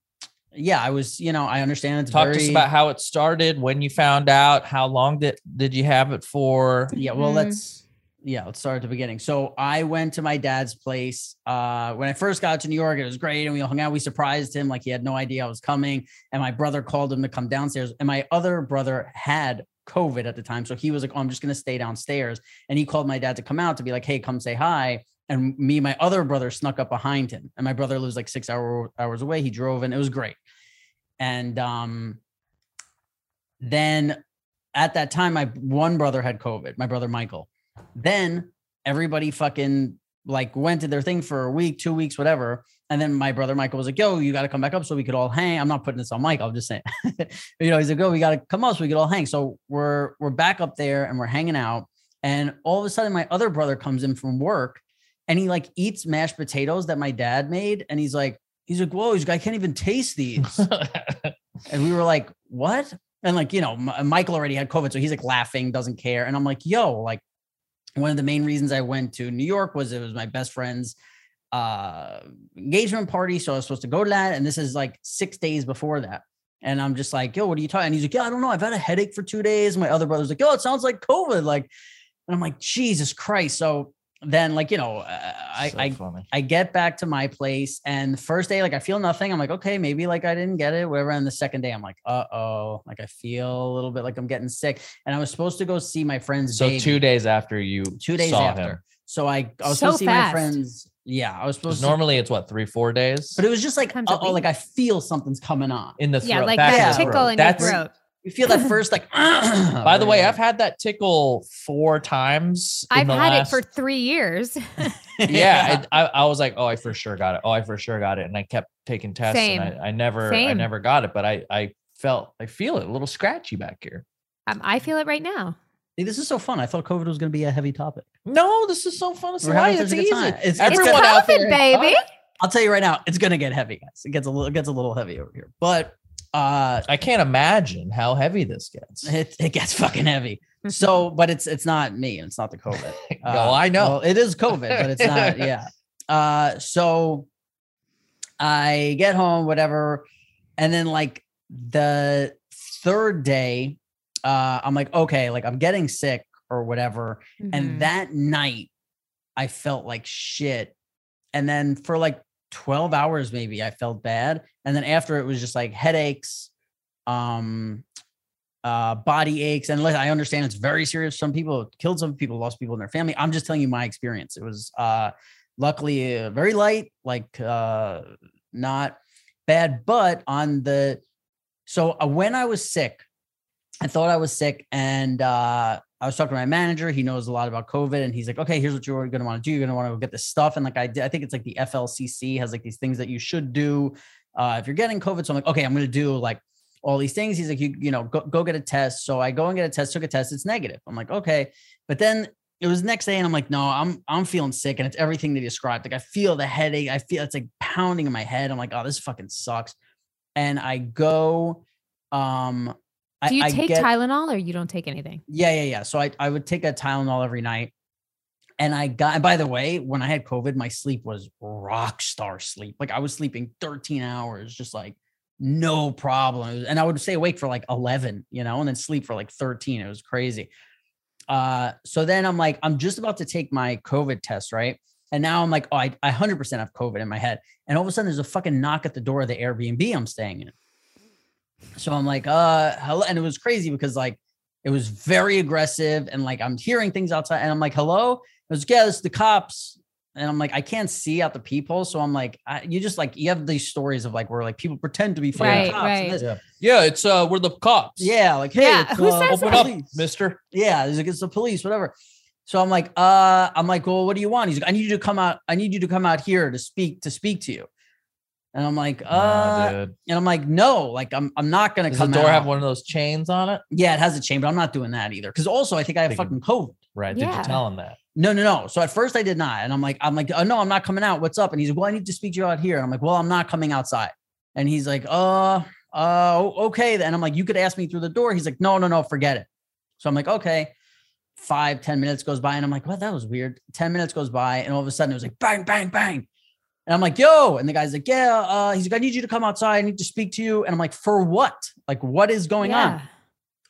yeah, I was, you know, I understand it's Talk very, to us about how it started, when you found out, how long did did you have it for? yeah. Well, Mhm. let's yeah, let's start at the beginning. So I went to my dad's place. Uh, when I first got to New York, it was great, and we hung out. We surprised him like he had no idea I was coming, and my brother called him to come downstairs. And my other brother had COVID at the time, so he was like, "Oh, I'm just gonna stay downstairs." And he called my dad to come out to be like, "Hey, come say hi." And me, my other brother snuck up behind him, and my brother lives like six hour, hours away. He drove, and it was great. And um, then at that time, my one brother had COVID, my brother Michael. Then everybody fucking like went to their thing for a week, two weeks, whatever. And then my brother Michael was like, yo, you got to come back up so we could all hang. I'm not putting this on Mike. I'm just saying, you know, he's like, oh, we got to come up so we could all hang. So we're, we're back up there and we're hanging out. And all of a sudden my other brother comes in from work and he like eats mashed potatoes that my dad made. And he's like, he's like, whoa, he's like, I can't even taste these. And we were like, what? And like, you know, M- Michael already had COVID. So he's like laughing, doesn't care. And I'm like, yo, like one of the main reasons I went to New York was it was my best friend's uh engagement party. So I was supposed to go to that. And this is like six days before that. And I'm just like, yo, what are you talking? And he's like, yeah, I don't know. I've had a headache for two days. My other brother's like, yo, it sounds like COVID. Like, and I'm like, Jesus Christ. So then, like, you know, uh, I, So I funny. I get back to my place, and the first day, like I feel nothing. I'm like, okay, maybe like I didn't get it, whatever. And the second day, I'm like, uh oh, like I feel a little bit like I'm getting sick. And I was supposed to go see my friend's So baby two days after you two days saw after. him. So I, I was So supposed to see my fast. friends. Yeah, I was 'Cause supposed to. normally it's what three four days but it was just like, Sometimes a oh, like week. I feel something's coming on. in the throat. Yeah, like back that of the tickle throat. in That's your throat. You feel that first, like. by the way, I've had that tickle four times. I've had last- it for three years. yeah, I, I, I was like, oh, I for sure got it. Oh, I for sure got it, and I kept taking tests, Same. and I, I never, I never got it, but I, I felt, I feel it a little scratchy back here. um, I feel it right now. See, this is so fun. I thought COVID was going to be a heavy topic. No, this is so fun. It's We're light. It's such a good easy. time. It's- it's Everyone good. out COVID, there, baby. I'll tell you right now, it's going to get heavy, guys. It gets a little, it gets a little heavy over here, but uh, I can't imagine how heavy this gets. it, it gets fucking heavy. So, but it's it's not me. It's not the COVID. no, I know. Uh, Well, it is COVID, but it's not. Yeah. Uh, so I get home, whatever, and then like the third day, uh, I'm like, okay, like I'm getting sick or whatever, Mhm. and that night I felt like shit, and then for like 12 hours maybe I felt bad, and then after it was just like headaches, um uh body aches and i understand it's very serious some people killed some people lost people in their family i'm just telling you my experience it was uh luckily uh, very light like uh not bad but on the so uh, when i was sick i thought i was sick and uh I was talking to my manager. He knows a lot about COVID, and he's like, "Okay, here's what you're going to want to do. You're going to want to get this stuff." And like I did, I think it's like the FLCC has like these things that you should do uh, if you're getting COVID. So I'm like, "Okay, I'm going to do like all these things." He's like, "You you know, go go get a test." So I go and get a test. Took a test. It's negative. I'm like, "Okay," but then it was the next day, and I'm like, "No, I'm I'm feeling sick, and it's everything he described. Like I feel the headache. I feel it's like pounding in my head. I'm like, "Oh, this fucking sucks." And I go, um, Do you I take get- Tylenol or you don't take anything? yeah, yeah, yeah. So I, I would take a Tylenol every night. And I got, and by the way, when I had COVID, my sleep was rock star sleep. Like I was sleeping 13 hours, just like no problem. And I would stay awake for like 11, you know, and then sleep for like 13. It was crazy. Uh, so then I'm like, I'm just about to take my COVID test, right? And now I'm like, oh, I, I 100% have COVID in my head. And all of a sudden, there's a fucking knock at the door of the Airbnb I'm staying in. So I'm like, uh, hello. And it was crazy because like it was very aggressive and like I'm hearing things outside and I'm like, hello. It was, yeah, it's the cops. And I'm like, I can't see out the people. So I'm like, I, you just like, you have these stories of like, where like people pretend to be fucking Right, cops. right. Yeah. Yeah, it's uh we're the cops. Yeah, like, hey, Yeah, who uh, says open that? up, up, mister. yeah, it's like it's the police, whatever. So I'm like, uh, I'm like, well, what do you want? He's like, I need you to come out. I need you to come out here to speak to speak to you. And I'm like, uh, Nah, and I'm like, no, like I'm I'm not gonna Does the come door out. have one of those chains on it? Yeah, it has a chain, but I'm not doing that either. Because also, I think I have Think of- fucking COVID. Right. Did you tell him that? No, no, no. So at first I did not, and I'm like, I'm like, oh no, I'm not coming out. What's up? And he's like, well, I need to speak to you out here. And I'm like, well, I'm not coming outside. And he's like, uh, uh, okay. Then I'm like, you could ask me through the door. He's like, no, no, no, forget it. So I'm like, okay. Five, ten minutes goes by, and I'm like, well, that was weird. Ten minutes goes by, and all of a sudden it was like bang, bang, bang. And I'm like, yo, and the guy's like, yeah, uh, he's like, I need you to come outside. I need to speak to you. And I'm like, for what? Like, what is going on?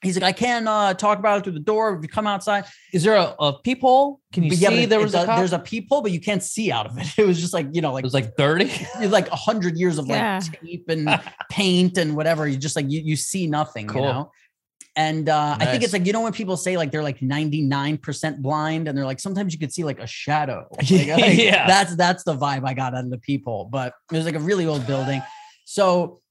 He's like, I can uh, talk about it through the door. If you come outside, Is there a, a peephole? Can you but see it- there was a does- cop? there's a peephole, but you can't see out of it. It was just like you know, like it was like 30. like a hundred years of Yeah. like tape and paint and whatever. You just like you you see nothing, Cool. you know. And uh, I think it's like you know when people say like they're like 99% blind and they're like sometimes you could see like a shadow. Like, Yeah. that's that's the vibe I got out of the people. But it was like a really old building. So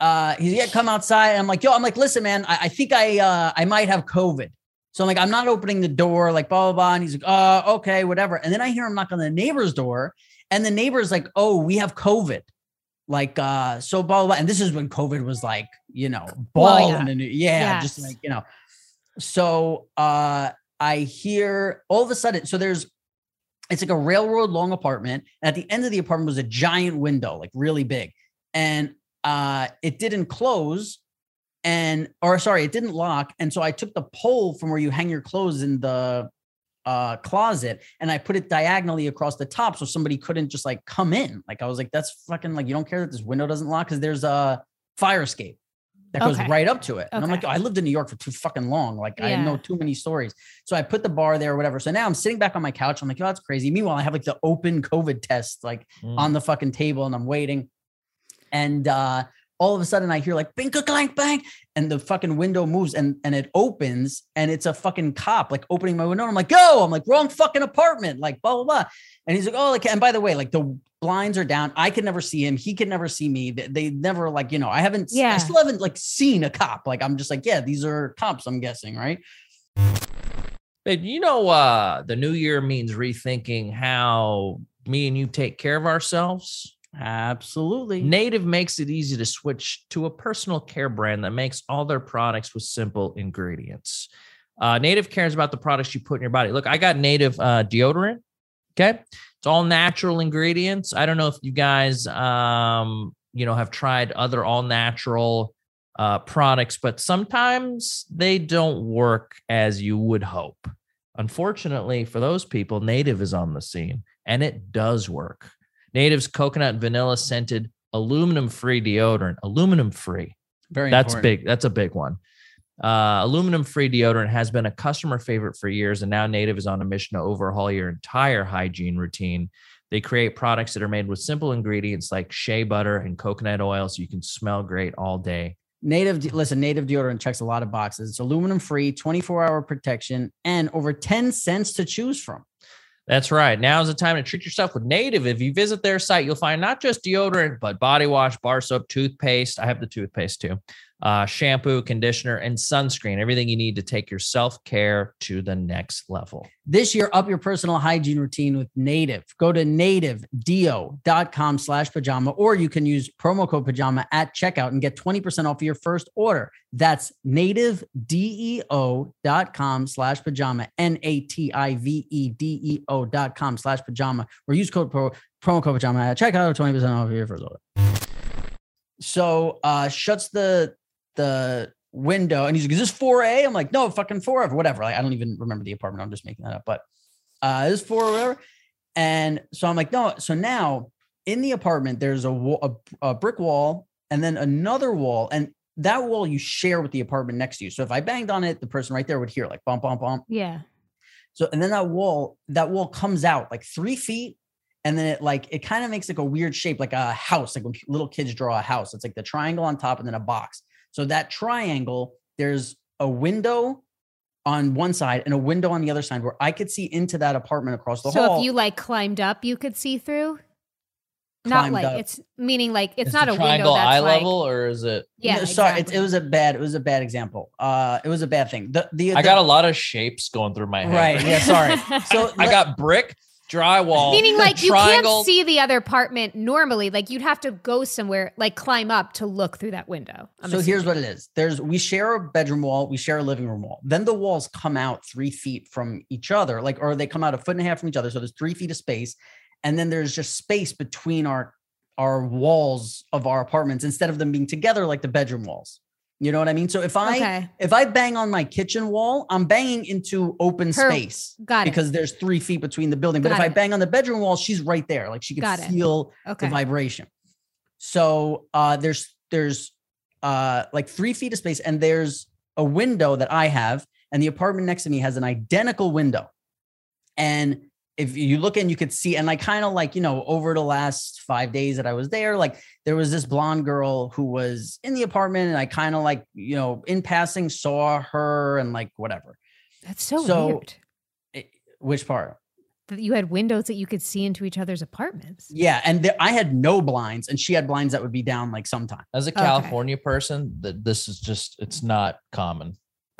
uh he's yeah, come outside. And I'm like, yo, I'm like, listen, man, I, I think I uh I might have COVID. So I'm like, I'm not opening the door, like blah blah blah. And he's like, uh, okay, whatever. And then I hear him knock on the neighbor's door, and the neighbor's like, oh, we have COVID. Like uh, so blah, blah blah. And this is when COVID was like, you know, Well, ball yeah. in the new yeah, just like, you know. So uh I hear all of a sudden, so there's it's like a railroad long apartment. And at the end of the apartment was a giant window, like really big. And uh it didn't close and or sorry, it didn't lock. And so I took the pole from where you hang your clothes in the uh closet and I put it diagonally across the top so somebody couldn't just like come in. Like I was like, that's fucking like you don't care that this window doesn't lock because there's a fire escape that goes Okay. right up to it. And I'm like, oh, I lived in New York for too fucking long. Like I know too many stories. So I put the bar there or whatever. So now I'm sitting back on my couch. I'm like, oh, that's crazy. Meanwhile, I have like the open COVID test like Mm. on the fucking table and I'm waiting. And uh all of a sudden I hear like bing clank bang and the fucking window moves and and it opens and it's a fucking cop like opening my window. And I'm like, yo, I'm like, wrong fucking apartment, like blah blah blah. And he's like, oh, like, and by the way, like the blinds are down. I can never see him. He can never see me. They, they never like, you know, I haven't, yeah. I still haven't like seen a cop. Like, I'm just like, yeah, these are cops, I'm guessing, right? Babe, you know, uh, the new year means rethinking how me and you take care of ourselves. Absolutely. Native makes it easy to switch to a personal care brand that makes all their products with simple ingredients. Uh, Native cares about the products you put in your body. Look, I got Native uh, deodorant. Okay, it's all natural ingredients. I don't know if you guys, um, you know, have tried other all natural uh, products, but sometimes they don't work as you would hope. Unfortunately, for those people, Native is on the scene and it does work. Native's coconut and vanilla scented aluminum free deodorant, aluminum free. Very That's important. big. That's a big one. Uh, aluminum free deodorant has been a customer favorite for years, and now Native is on a mission to overhaul your entire hygiene routine. They create products that are made with simple ingredients like shea butter and coconut oil so you can smell great all day. Native, listen, native deodorant checks a lot of boxes. It's aluminum free, 24 hour protection, and over 10 scents to choose from. That's right. Now is the time to treat yourself with Native. If you visit their site, you'll find not just deodorant, but body wash, bar soap, toothpaste. I have the toothpaste too. Uh, shampoo, conditioner, and sunscreen. Everything you need to take your self care to the next level. This year, up your personal hygiene routine with Native. Go to nativedeo.com slash pajama, or you can use promo code pajama at checkout and get 20% off your first order. That's nativedeo.com slash pajama, N A T I V E D E O dot com slash pajama, or use code pro, promo code pajama at checkout, 20% off your first order. So uh shuts the the window and he's like, Is this 4A? I'm like, no, fucking 4 of whatever. Like, I don't even remember the apartment. I'm just making that up. But uh is 4 or whatever. And so I'm like, no. So now in the apartment, there's a, wa- a, a brick wall and then another wall, and that wall you share with the apartment next to you. So if I banged on it, the person right there would hear like bump, bump, bump. Yeah. So and then that wall, that wall comes out like three feet, and then it like it kind of makes like a weird shape, like a house, like when little kids draw a house. It's like the triangle on top and then a box. So that triangle, there's a window on one side and a window on the other side where I could see into that apartment across the so hall. So if you like climbed up, you could see through. Not like up. it's meaning like it's Is not the a window triangle that's eye like, level, or is it? Yeah, No, sorry, it, exactly. it was a bad, it was a bad example. Uh, it was a bad thing. The the, I got a lot of shapes going through my head. right. Yeah, sorry. So I got brick, drywall, Meaning, like you can't see the other apartment normally. Like you'd have to go somewhere, like climb up to look through that window. I'm so here's what it is. There's we share a bedroom wall, we share a living room wall. Then the walls come out three feet from each other, like or they come out a foot and a half from each other. So there's three feet of space, and then there's just space between our our walls of our apartments instead of them being together like the bedroom walls. You know what I mean? So if I Okay, if I bang on my kitchen wall, I'm banging into open Her- space got it. because there's three feet between the building. But Got if I bang on the bedroom wall, she's right there. Like she can Got feel Okay, the vibration. So uh there's there's uh like three feet of space, and there's a window that I have, and the apartment next to me has an identical window. And if you look and you could see, and I kind of like, you know, over the last five days that I was there, like there was this blonde girl who was in the apartment, and I kind of like, you know, in passing saw her and like whatever. that's so, so- weird. Eh, Which part? That you had windows that you could see into each other's apartments. Yeah. And there, I had no blinds, and she had blinds that would be down like sometime. As a Okay. California person, that this is just it's not common.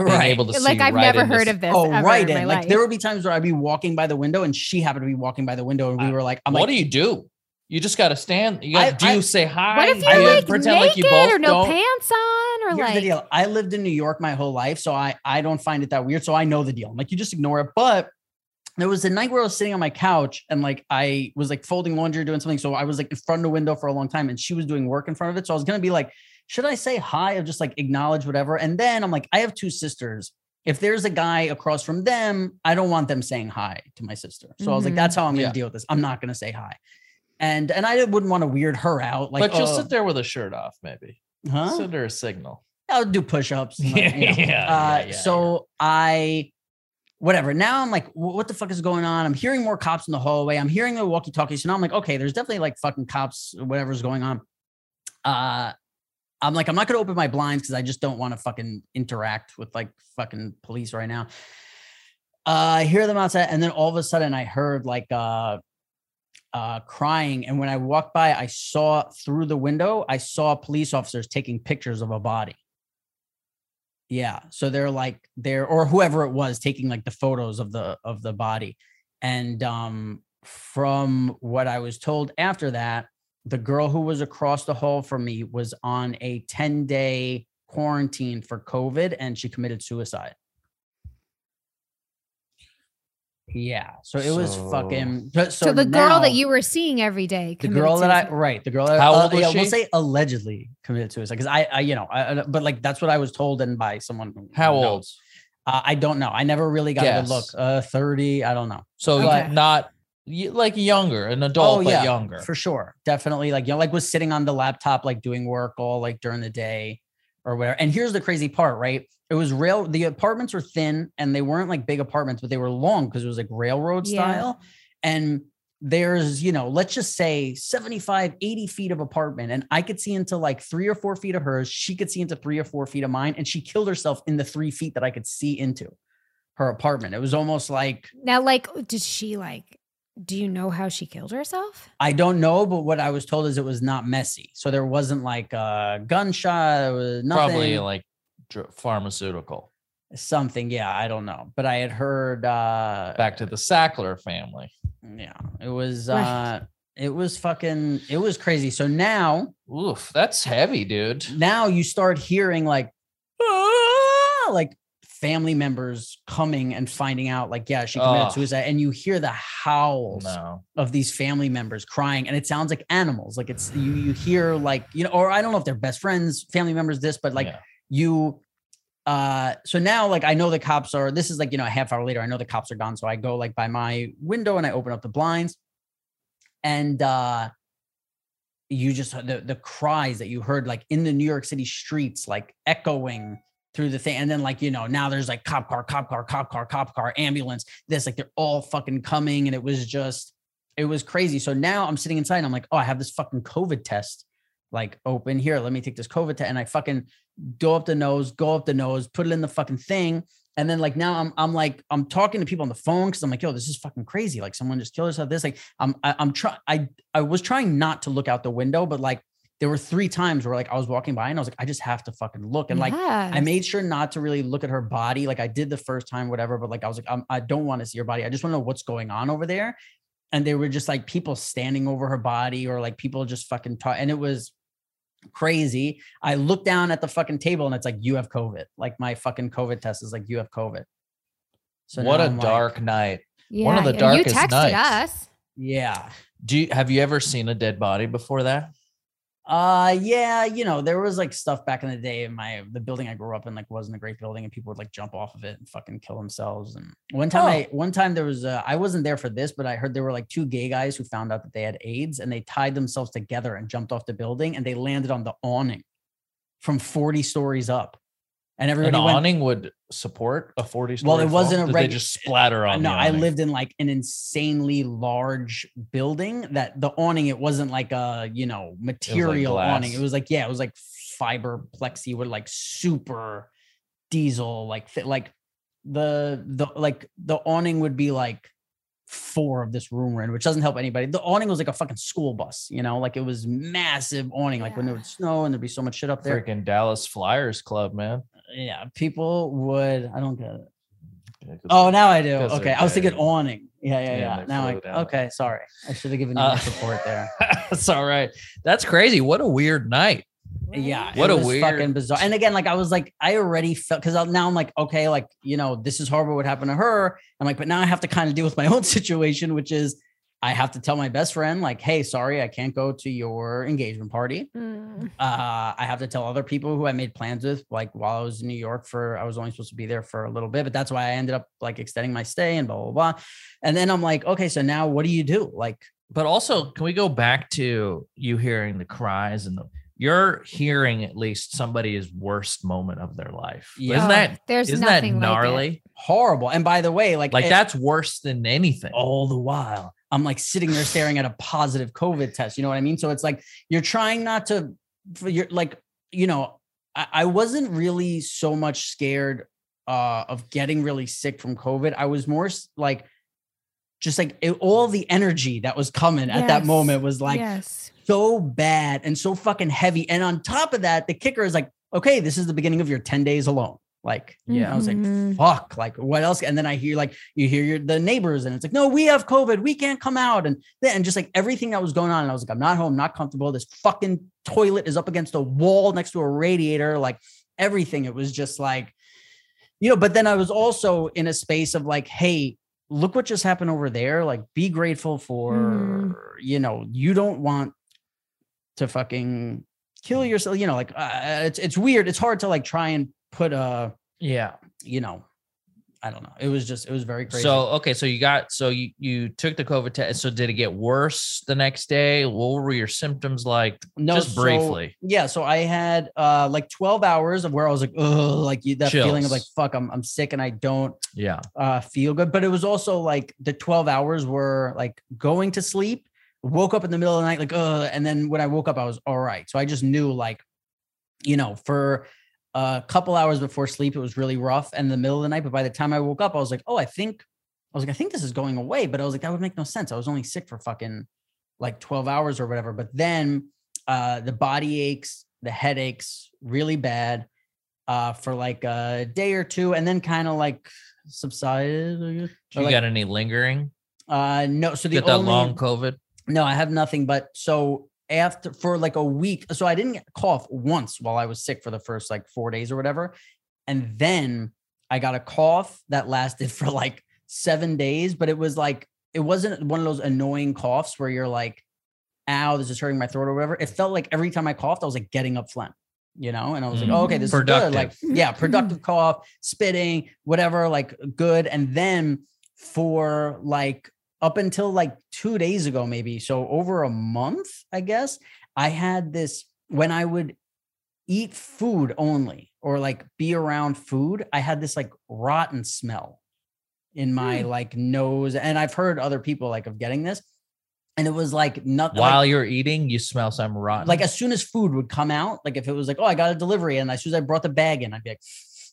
Being able to see Like I've right never heard s- of this. Oh, ever right in. in. my Like life. there would be times where I'd be walking by the window and she happened to be walking by the window, and we I- were like, I'm what like, do you do? You just got to stand. You I- got. Do I- you say hi? What if you're you like pretend naked like you both or no don't? pants on or Here's like the deal. I lived in New York my whole life, so I I don't find it that weird. So I know the deal. I'm like, you just ignore it. But there was a night where I was sitting on my couch and like I was like folding laundry, or doing something. So I was like in front of the window for a long time, and she was doing work in front of it. So I was gonna be like, should I say hi or just like acknowledge whatever? And then I'm like, I have two sisters. If there's a guy across from them, I don't want them saying hi to my sister. So I was like, that's how I'm gonna Yeah. deal with this. I'm not gonna say hi. And and I wouldn't want to weird her out. Like, but you'll oh, sit there with a shirt off, maybe. huh? Send her a signal. I'll do push-ups. and, like, you know. Yeah, yeah, Uh, yeah, so I, whatever. Now I'm like, what the fuck is going on? I'm hearing more cops in the hallway. I'm hearing the walkie-talkie. So now I'm like, okay, there's definitely like fucking cops, whatever's going on. Uh, I'm like, I'm not gonna open my blinds because I just don't want to fucking interact with like fucking police right now. Uh, I hear them outside, and then all of a sudden I heard like uh uh crying. And when I walked by, I saw through the window, I saw police officers taking pictures of a body. Yeah. So they're like they're or whoever it was taking like the photos of the of the body. And um from what I was told after that, the girl who was across the hall from me was on a 10-day quarantine for COVID and she committed suicide. Yeah. So it was So- fucking so, so, the girl that you were seeing every day. the committed girl that I right, the girl that How uh, old was yeah, We'll say allegedly committed suicide because I, I, you know, I, I- but like that's what I was told and by someone. who How knows. old? Uh, I don't know. I never really got a good look. Uh, thirty. I don't know. So Okay. not y- like younger, an oh, adult, but younger. Oh, for sure. Definitely, like you know, like was sitting on the laptop, like doing work all like during the day or whatever. And here's the crazy part, right? It was rail. The apartments were thin and they weren't like big apartments, but they were long because it was like railroad Yeah. style. And there's, you know, let's just say 75, 80 feet of apartment. And I could see into like three or four feet of hers. She could see into three or four feet of mine. And she killed herself in the three feet that I could see into her apartment. It was almost like Now, like, did she like? Do you know how she killed herself? I don't know, but what I was told is it was not messy. So there wasn't like a gunshot. It was nothing. Probably like pharmaceutical. something. Yeah, I don't know. But I had heard uh Back to the Sackler family. yeah, it was Right. uh it was fucking it was crazy. So now Oof, that's heavy, dude. now you start hearing like "Ah," like family members coming and finding out like yeah she committed suicide and you hear the howls No. of these family members crying and it sounds like animals like it's you you hear like you know or i don't know if they're best friends family members this but like Yeah. you uh so now like i know the cops are this is like you know a half hour later i know the cops are gone so i go like by my window and i open up the blinds and uh you just the the cries that you heard like in the New York City streets, like echoing through the thing. And then like, you know, now there's like cop car, cop car, cop car, cop car, ambulance, this, like they're all fucking coming. And it was just, it was crazy. So now I'm sitting inside and I'm like, oh, I have this fucking COVID test like open here. Let me take this COVID test. And I fucking go up the nose, go up the nose, put it in the fucking thing. And then like now I'm I'm like I'm talking to people on the phone because I'm like, yo, this is fucking crazy. Like someone just killed herself. This like I'm I, I'm trying I I was trying not to look out the window, but like there were three times where like I was walking by and I was like, I just have to fucking look. And like I made sure not to really look at her body. Like I did the first time, whatever, but like I was like, I'm, I don't want to see her body. I just want to know what's going on over there. And they were just like people standing over her body or like people just fucking talk. And it was crazy. I looked down at the fucking table and it's like, you have COVID. Like my fucking COVID test is like, you have COVID. So what now a I'm like, dark night. yeah. one of the darkest you darkest texted nights. us. yeah. Do you have you ever seen a dead body before that? Uh yeah, you know, there was like stuff back in the day in my the building I grew up in like wasn't a great building and people would like jump off of it and fucking kill themselves. And one time Oh. I one time there was uh, I wasn't there for this, but I heard there were like two gay guys who found out that they had AIDS and they tied themselves together and jumped off the building and they landed on the awning from 40 stories up. And everybody An went awning would support a 40 story Well, it wasn't a Did they just splatter on no, I awning? lived in like an insanely large building that the awning, it wasn't like a, you know, material awning. It was like, yeah, it was like fiber plexi with like super diesel, like fit, like the, the, like the awning would be like four of this room we're in, which doesn't help anybody. The awning was like a fucking school bus, you know, like it was massive awning, like when it would snow and there'd be so much shit up there. freaking Dallas Buyers Club, man. Yeah. People would, I don't get it. Yeah, 'cause Oh, now I do. Okay, I was thinking awning. Yeah, yeah, Yeah, yeah. Now I flew down. okay. Sorry, I should have given you Uh, support there. That's all right. That's crazy. What a weird night. Yeah, What it a was weird- fucking bizarre. And again, like I was like, I already felt because now I'm like, okay, like you know, this is horrible. What happened to her? I'm like, but now I have to kind of deal with my own situation, which is I have to tell my best friend, like, hey, sorry, I can't go to your engagement party. Mm. uh, I have to tell other people who I made plans with, like while I was in New York for, I was only supposed to be there for a little bit, but that's why I ended up like extending my stay and blah, blah, blah. And then I'm like, okay, so now what do you do? Like, But also, can we go back to you hearing the cries and the you're hearing at least somebody's worst moment of their life. Yeah. Isn't Oh, that there's isn't that nothing like gnarly? horrible. And by the way, like, Like it- that's worse than anything. all the while, I'm like sitting there staring at a positive COVID test. You know what I mean? So it's like you're trying not to, for your like, you know, I, I wasn't really so much scared uh, of getting really sick from COVID. I was more like, just like it, all the energy that was coming at that moment was like yes. so bad and so fucking heavy. And on top of that, the kicker is like, okay, this is the beginning of your 10 days alone. Like, Yeah. I was like, Mhm. fuck, like what else? And then I hear like you hear your the neighbors and it's like, no, we have COVID, we can't come out. And then and just like everything that was going on. And I was like, I'm not home, not comfortable. This fucking toilet is up against a wall next to a radiator, like everything. It was just like, you know, but then I was also in a space of like, hey, look what just happened over there. Like, be grateful for, Mm. you know, you don't want to fucking kill yourself. You know, like uh, it's it's weird. It's hard to like try and put a, yeah. you know, I don't know. It was just it was very crazy. So okay, so you got so you you took the COVID test. So did it get worse the next day? What were your symptoms like? no, just so- briefly. yeah. So I had uh like 12 hours of where I was like, oh, like you, that feeling of like, fuck, I'm I'm sick and I don't Yeah. uh feel good. But it was also like the 12 hours were like going to sleep, woke up in the middle of the night, like, uh, and then when I woke up, I was all right. So I just knew like, you know, for a couple hours before sleep, it was really rough and in the middle of the night. But by the time I woke up, I was like, oh, I think I was like, I think this is going away. But I was like, that would make no sense. I was only sick for fucking like 12 hours or whatever. But then uh the body aches, the headaches, really bad uh for like a day or two, and then kind of like subsided. I guess. Do you like- got any lingering? uh no, so the Get that only long COVID? no, I have nothing. But so after for like a week, so I didn't cough once while I was sick for the first like four days or whatever. And then I got a cough that lasted for like seven days, but it was like, it wasn't one of those annoying coughs where you're like, ow, this is hurting my throat or whatever. It felt like every time I coughed, I was like getting up phlegm, you know? And I was like, Mm. oh, okay, this is good. Like, yeah, productive cough, spitting, whatever, like good. And then for like up until like two days ago, maybe so over a month, I guess. I had this when I would eat food only or like be around food, I had this like rotten smell in my Hmm. like nose. And I've heard other people like of getting this. And it was like nothing While like, you're eating, you smell some rotten. like as soon as food would come out, like if it was like, oh, I got a delivery, and as soon as I brought the bag in, I'd be like,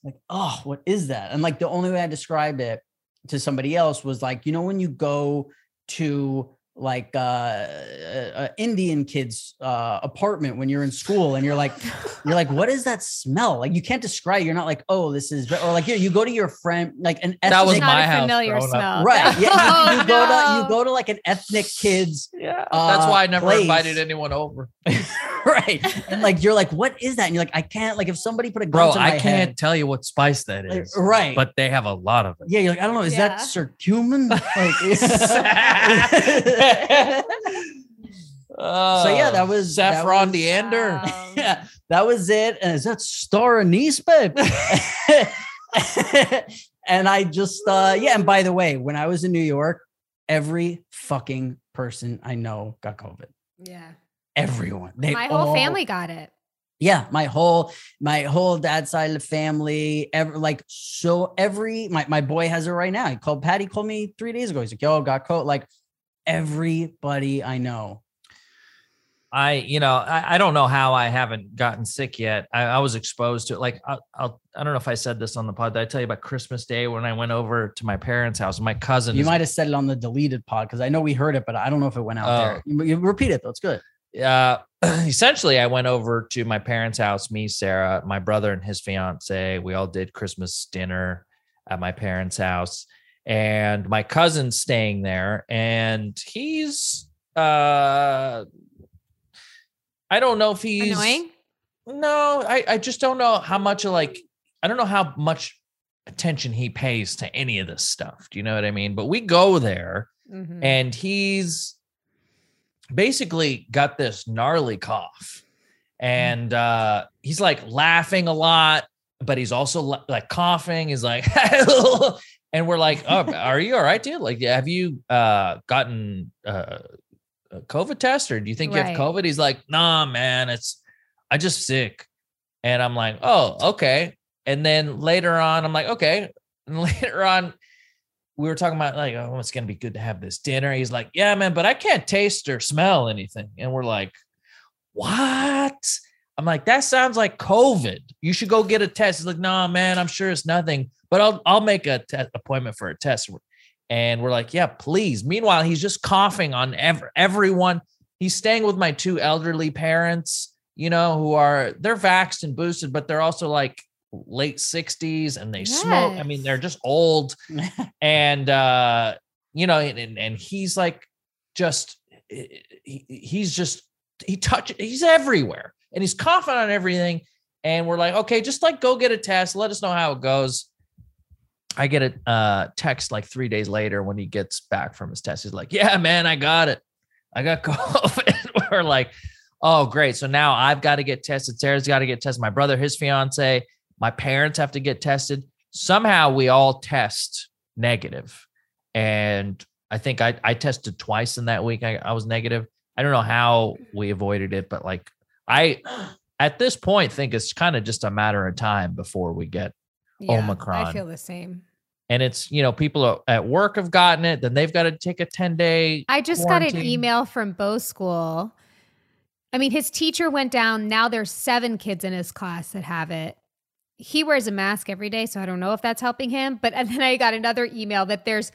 like, oh, what is that? And like the only way I described it to somebody else was like, you know, when you go to like uh, a, a Indian kid's uh, apartment when you're in school, and you're like, you're like, what is that smell? Like you can't describe. You're not like, oh, this is, or like you, you go to your friend, like an That was my house familiar smell. right. Yeah, you, you Oh, go to you go to like an ethnic kid's yeah, uh, that's why I never place. invited anyone over. right and like you're like what is that and you're like i can't like if somebody put a gun Bro, to my I can't head tell you what spice that is like, right But they have a lot of it. yeah you're like i don't know is that Yeah. curcumin like so yeah, that was- that saffron was- Deander. Wow. yeah that was it and is that star anise babe and i just uh yeah and by the way when i was in new york every fucking person i know got covid Yeah. everyone they My whole all- family got it. yeah my whole my whole dad's side of the family ever like so every my, my boy has it right now he called patty called me three days ago he's like yo got caught like everybody i know I, you know, I, I don't know how I haven't gotten sick yet. I, I was exposed to it. Like, I, I'll, I don't know if I said this on the pod. Did I tell you about Christmas Day when I went over to my parents' house? My cousin, you is- might have said it on the deleted pod because i know we heard it but i don't know if it went out Oh. there you, you repeat it though it's good uh, essentially, I went over to my parents' house, me, Sarah, my brother, and his fiance. We all did Christmas dinner at my parents' house, and my cousin's staying there, and he's, uh, I don't know if he's Annoying. No, I, I just don't know how much like I don't know how much attention he pays to any of this stuff. Do you know what I mean? But we go there Mhm. and he's basically got this gnarly cough. And uh he's like laughing a lot, but he's also like coughing. He's like and we're like, "Oh, are you all right, dude? Like have you uh gotten uh a COVID test or do you think you have COVID? He's like, nah, man, it's I just sick. And I'm like, oh, okay. And then later on, I'm like, okay. And later on, we were talking about like, oh, it's gonna be good to have this dinner. He's like, yeah, man, but I can't taste or smell anything. And we're like, what? I'm like, that sounds like COVID. You should go get a test. He's like, nah, man, I'm sure it's nothing, but I'll I'll make a te- appointment for a test. And we're like, yeah, please. Meanwhile, he's just coughing on ev- everyone. He's staying with my two elderly parents, you know, who are they're vaxxed and boosted, but they're also like late 60s and they smoke. I mean, they're just old. and uh, you know, and, and, he's like just he, he's just he touch he's everywhere and he's coughing on everything. And we're like, okay, just like go get a test. Let us know how it goes. I get a uh, text like three days later when he gets back from his test. He's like, "Yeah, man, I got it. I got COVID." We're like, "Oh, great!" So now I've got to get tested. Sarah's got to get tested. My brother, his fiance, my parents have to get tested. Somehow we all test negative. and I think I I tested twice in that week. I, I was negative. I don't know how we avoided it, but like I at this point think it's kind of just a matter of time before we get Yeah, Omicron. I feel the same. And it's you know people at work have gotten it then they've got to take a 10 day I just got an email from Bo School. I mean, his teacher went down. Now there's seven kids in his class that have it. He wears a mask every day, so I don't know if that's helping him. But and then I got another email that there's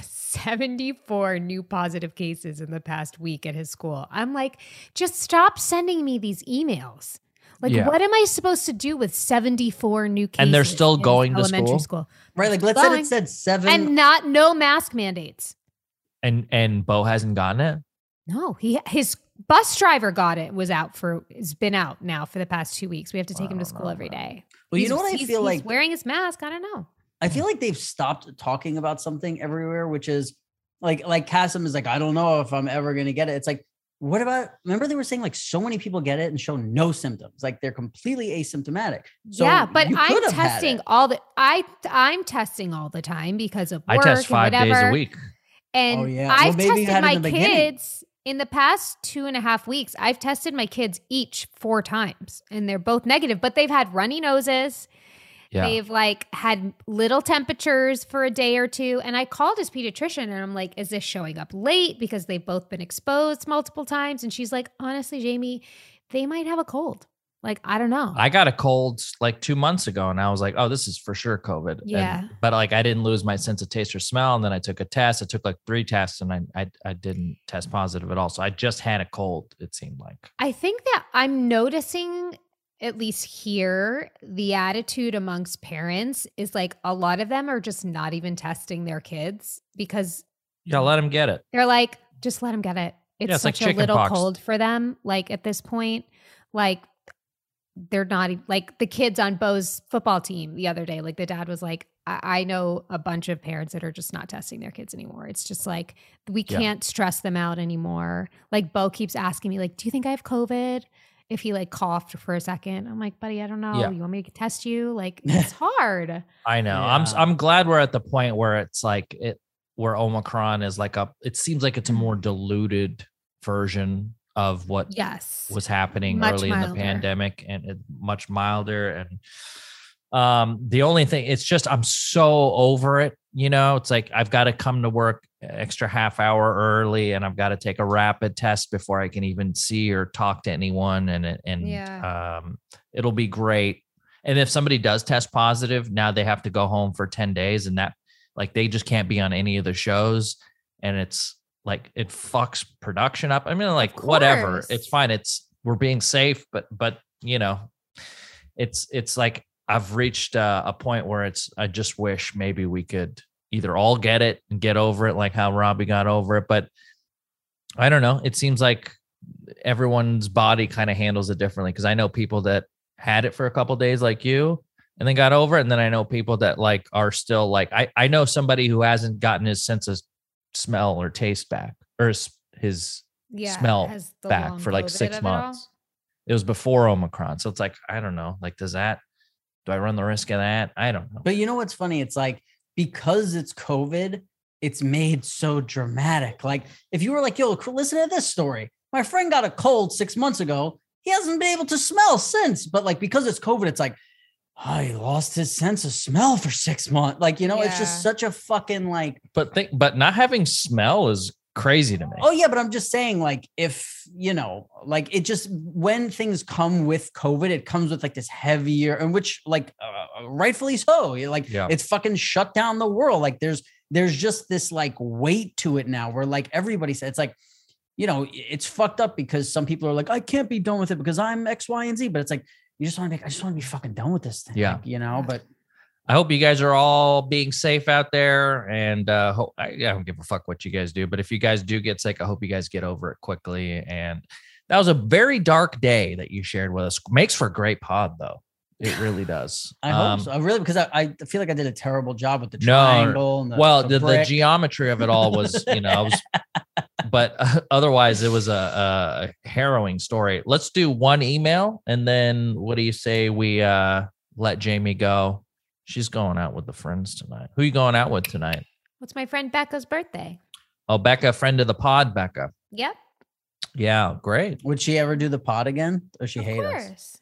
74 new positive cases in the past week at his school. I'm like, just stop sending me these emails. Like, Yeah. what am I supposed to do with 74 new cases? And they're still going to elementary school? right like let's say it said seven and not no mask mandates. and and bo hasn't gotten it No, he his bus driver got it. Was out for has been out now for the past two weeks. We have to take him to school every day. well you know what i he's- feel he's like wearing his mask. I don't know. I feel like they've stopped talking about something everywhere, which is like like Casim is like, I don't know if I'm ever gonna get it. It's like, what about remember they were saying like so many people get it and show no symptoms, like they're completely asymptomatic. So yeah, but I'm could have had testing all the I I'm testing all the time because of i work test and five days a whatever. week And Oh, yeah. I've maybe tested my in the beginning. kids in the past two and a half weeks, I've tested my kids each four times and they're both negative, but they've had runny noses. Yeah. They've like had little temperatures for a day or two. And I called his pediatrician and I'm like, is this showing up late because they've both been exposed multiple times? And she's like, honestly, Jamie, they might have a cold. Like, I don't know. I got a cold like two months ago, and I was like, "Oh, this is for sure COVID." And- Yeah. but like, I didn't lose my sense of taste or smell, and then I took a test. I took like three tests, and I I, I didn't test positive at all. So I just had a cold. It seemed like. I think that I'm noticing, at least here, the attitude amongst parents is like a lot of them are just not even testing their kids because Yeah, let them get it. they're like, just let them get it. It's, Yeah, it's like such a little chickenpox. cold for them. Like at this point, like they're not like the kids on Bo's football team the other day. Like the dad was like, I, I know a bunch of parents that are just not testing their kids anymore. It's just like we can't stress them out anymore. Like Bo keeps asking me, like, do you think I have COVID? If he like coughed for a second, I'm like, buddy, I don't know. Yeah. You want me to test you? Like, it's hard. I know. I'm. I'm glad we're at the point where it's like it where Omicron is like a. It seems like it's a more diluted version of what Yes. was happening Much early in the pandemic and it, much milder and um the only thing it's just i'm so over it you know it's like i've got to come to work extra half hour early and i've got to take a rapid test before i can even see or talk to anyone and and Yeah. um it'll be great. And if somebody does test positive now they have to go home for 10 days and that like they just can't be on any of the shows and it's like it fucks production up. I mean like whatever. it's fine. It's we're being safe but but you know it's it's like i've reached uh, a point where it's i just wish maybe we could either all get it and get over it like how robbie got over it but i don't know it seems like everyone's body kind of handles it differently because i know people that had it for a couple days like you and then got over it and then i know people that like are still like i i know somebody who hasn't gotten his sense of smell or taste back or his, his yeah. smell back for like six of it months. It was before Omicron. So it's like, I don't know. Like, does that, do I run the risk of that? I don't know. But you know what's funny? It's like because it's COVID, it's made so dramatic. Like if you were like, yo, listen to this story. My friend got a cold six months ago. He hasn't been able to smell since. But like because it's COVID, it's like, oh, he lost his sense of smell for six months. Like, you know, it's just such a fucking like, But think, but not having smell is crazy to me. oh yeah, but I'm just saying, like, if you know, like it just when things come with COVID, it comes with like this heavier, and which like uh, rightfully so. Like Yeah. it's fucking shut down the world. Like there's there's just this like weight to it now where like everybody said it's like, you know, it's fucked up because some people are like, I can't be done with it because I'm X, Y, and Z. But it's like you just want to make I just want to be fucking done with this thing. Yeah. like, you know, but I hope you guys are all being safe out there. And uh, I, I don't give a fuck what you guys do. But if you guys do get sick, I hope you guys get over it quickly. And that was a very dark day that you shared with us. Makes for a great pod, though. It really does. I Um, hope so. I really because I, I feel like I did a terrible job with the No, triangle and the well the, the brick. geometry of it all was you know I was, but uh, otherwise it was a, a harrowing story let's do one email and then what do you say we uh let jamie go she's going out with the friends tonight who you going out with tonight What's my friend Becca's birthday? oh becca friend of the pod becca Yep. yeah great Would she ever do the pod again, or she of hate us? course.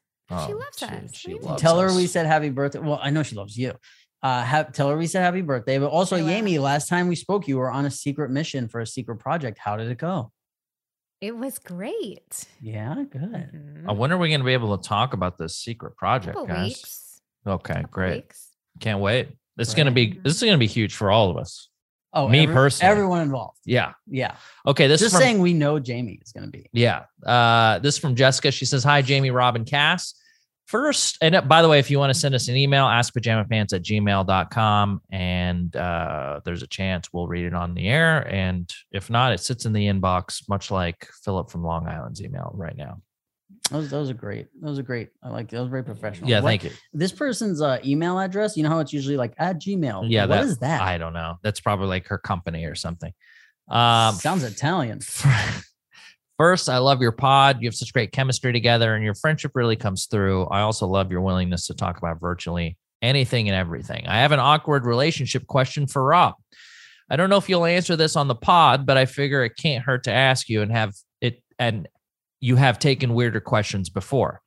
she Oh, loves she- us. she What do you mean? loves Tell her we said happy birthday. Well, I know she loves you. Uh, have, tell her we said happy birthday. But also, I will. Yami, last time we spoke, you were on a secret mission for a secret project. How did it go? It was great. Yeah, good. Mhm. Uh, when are we going to be able to talk about this secret project Couple guys weeks. okay Couple great weeks. Can't wait this is going to be this is going to be huge for all of us Oh, Me every- personally. everyone involved. yeah Yeah, okay this just is from, saying we know Jamie is going to be. Yeah. Uh, this is from Jessica. She says, Hi, Jamie, Robin, Cass. First, and uh, by the way, if you want to send us an email, askpajamapants at gmail.com. And uh, there's a chance we'll read it on the air. And if not, it sits in the inbox, much like Philip from Long Island's email right now. Those, those are great. Those are great. I like those. Very professional. Yeah, What- thank you. This person's uh, email address. You know how it's usually like at Gmail. Yeah, What that- is that? I don't know. That's probably like her company or something. Um, Sounds Italian. First, I love your pod. You have such great chemistry together, and your friendship really comes through. I also love your willingness to talk about virtually anything and everything. I have an awkward relationship question for Rob. I don't know if you'll answer this on the pod, but I figure it can't hurt to ask you and have it and you have taken weirder questions before.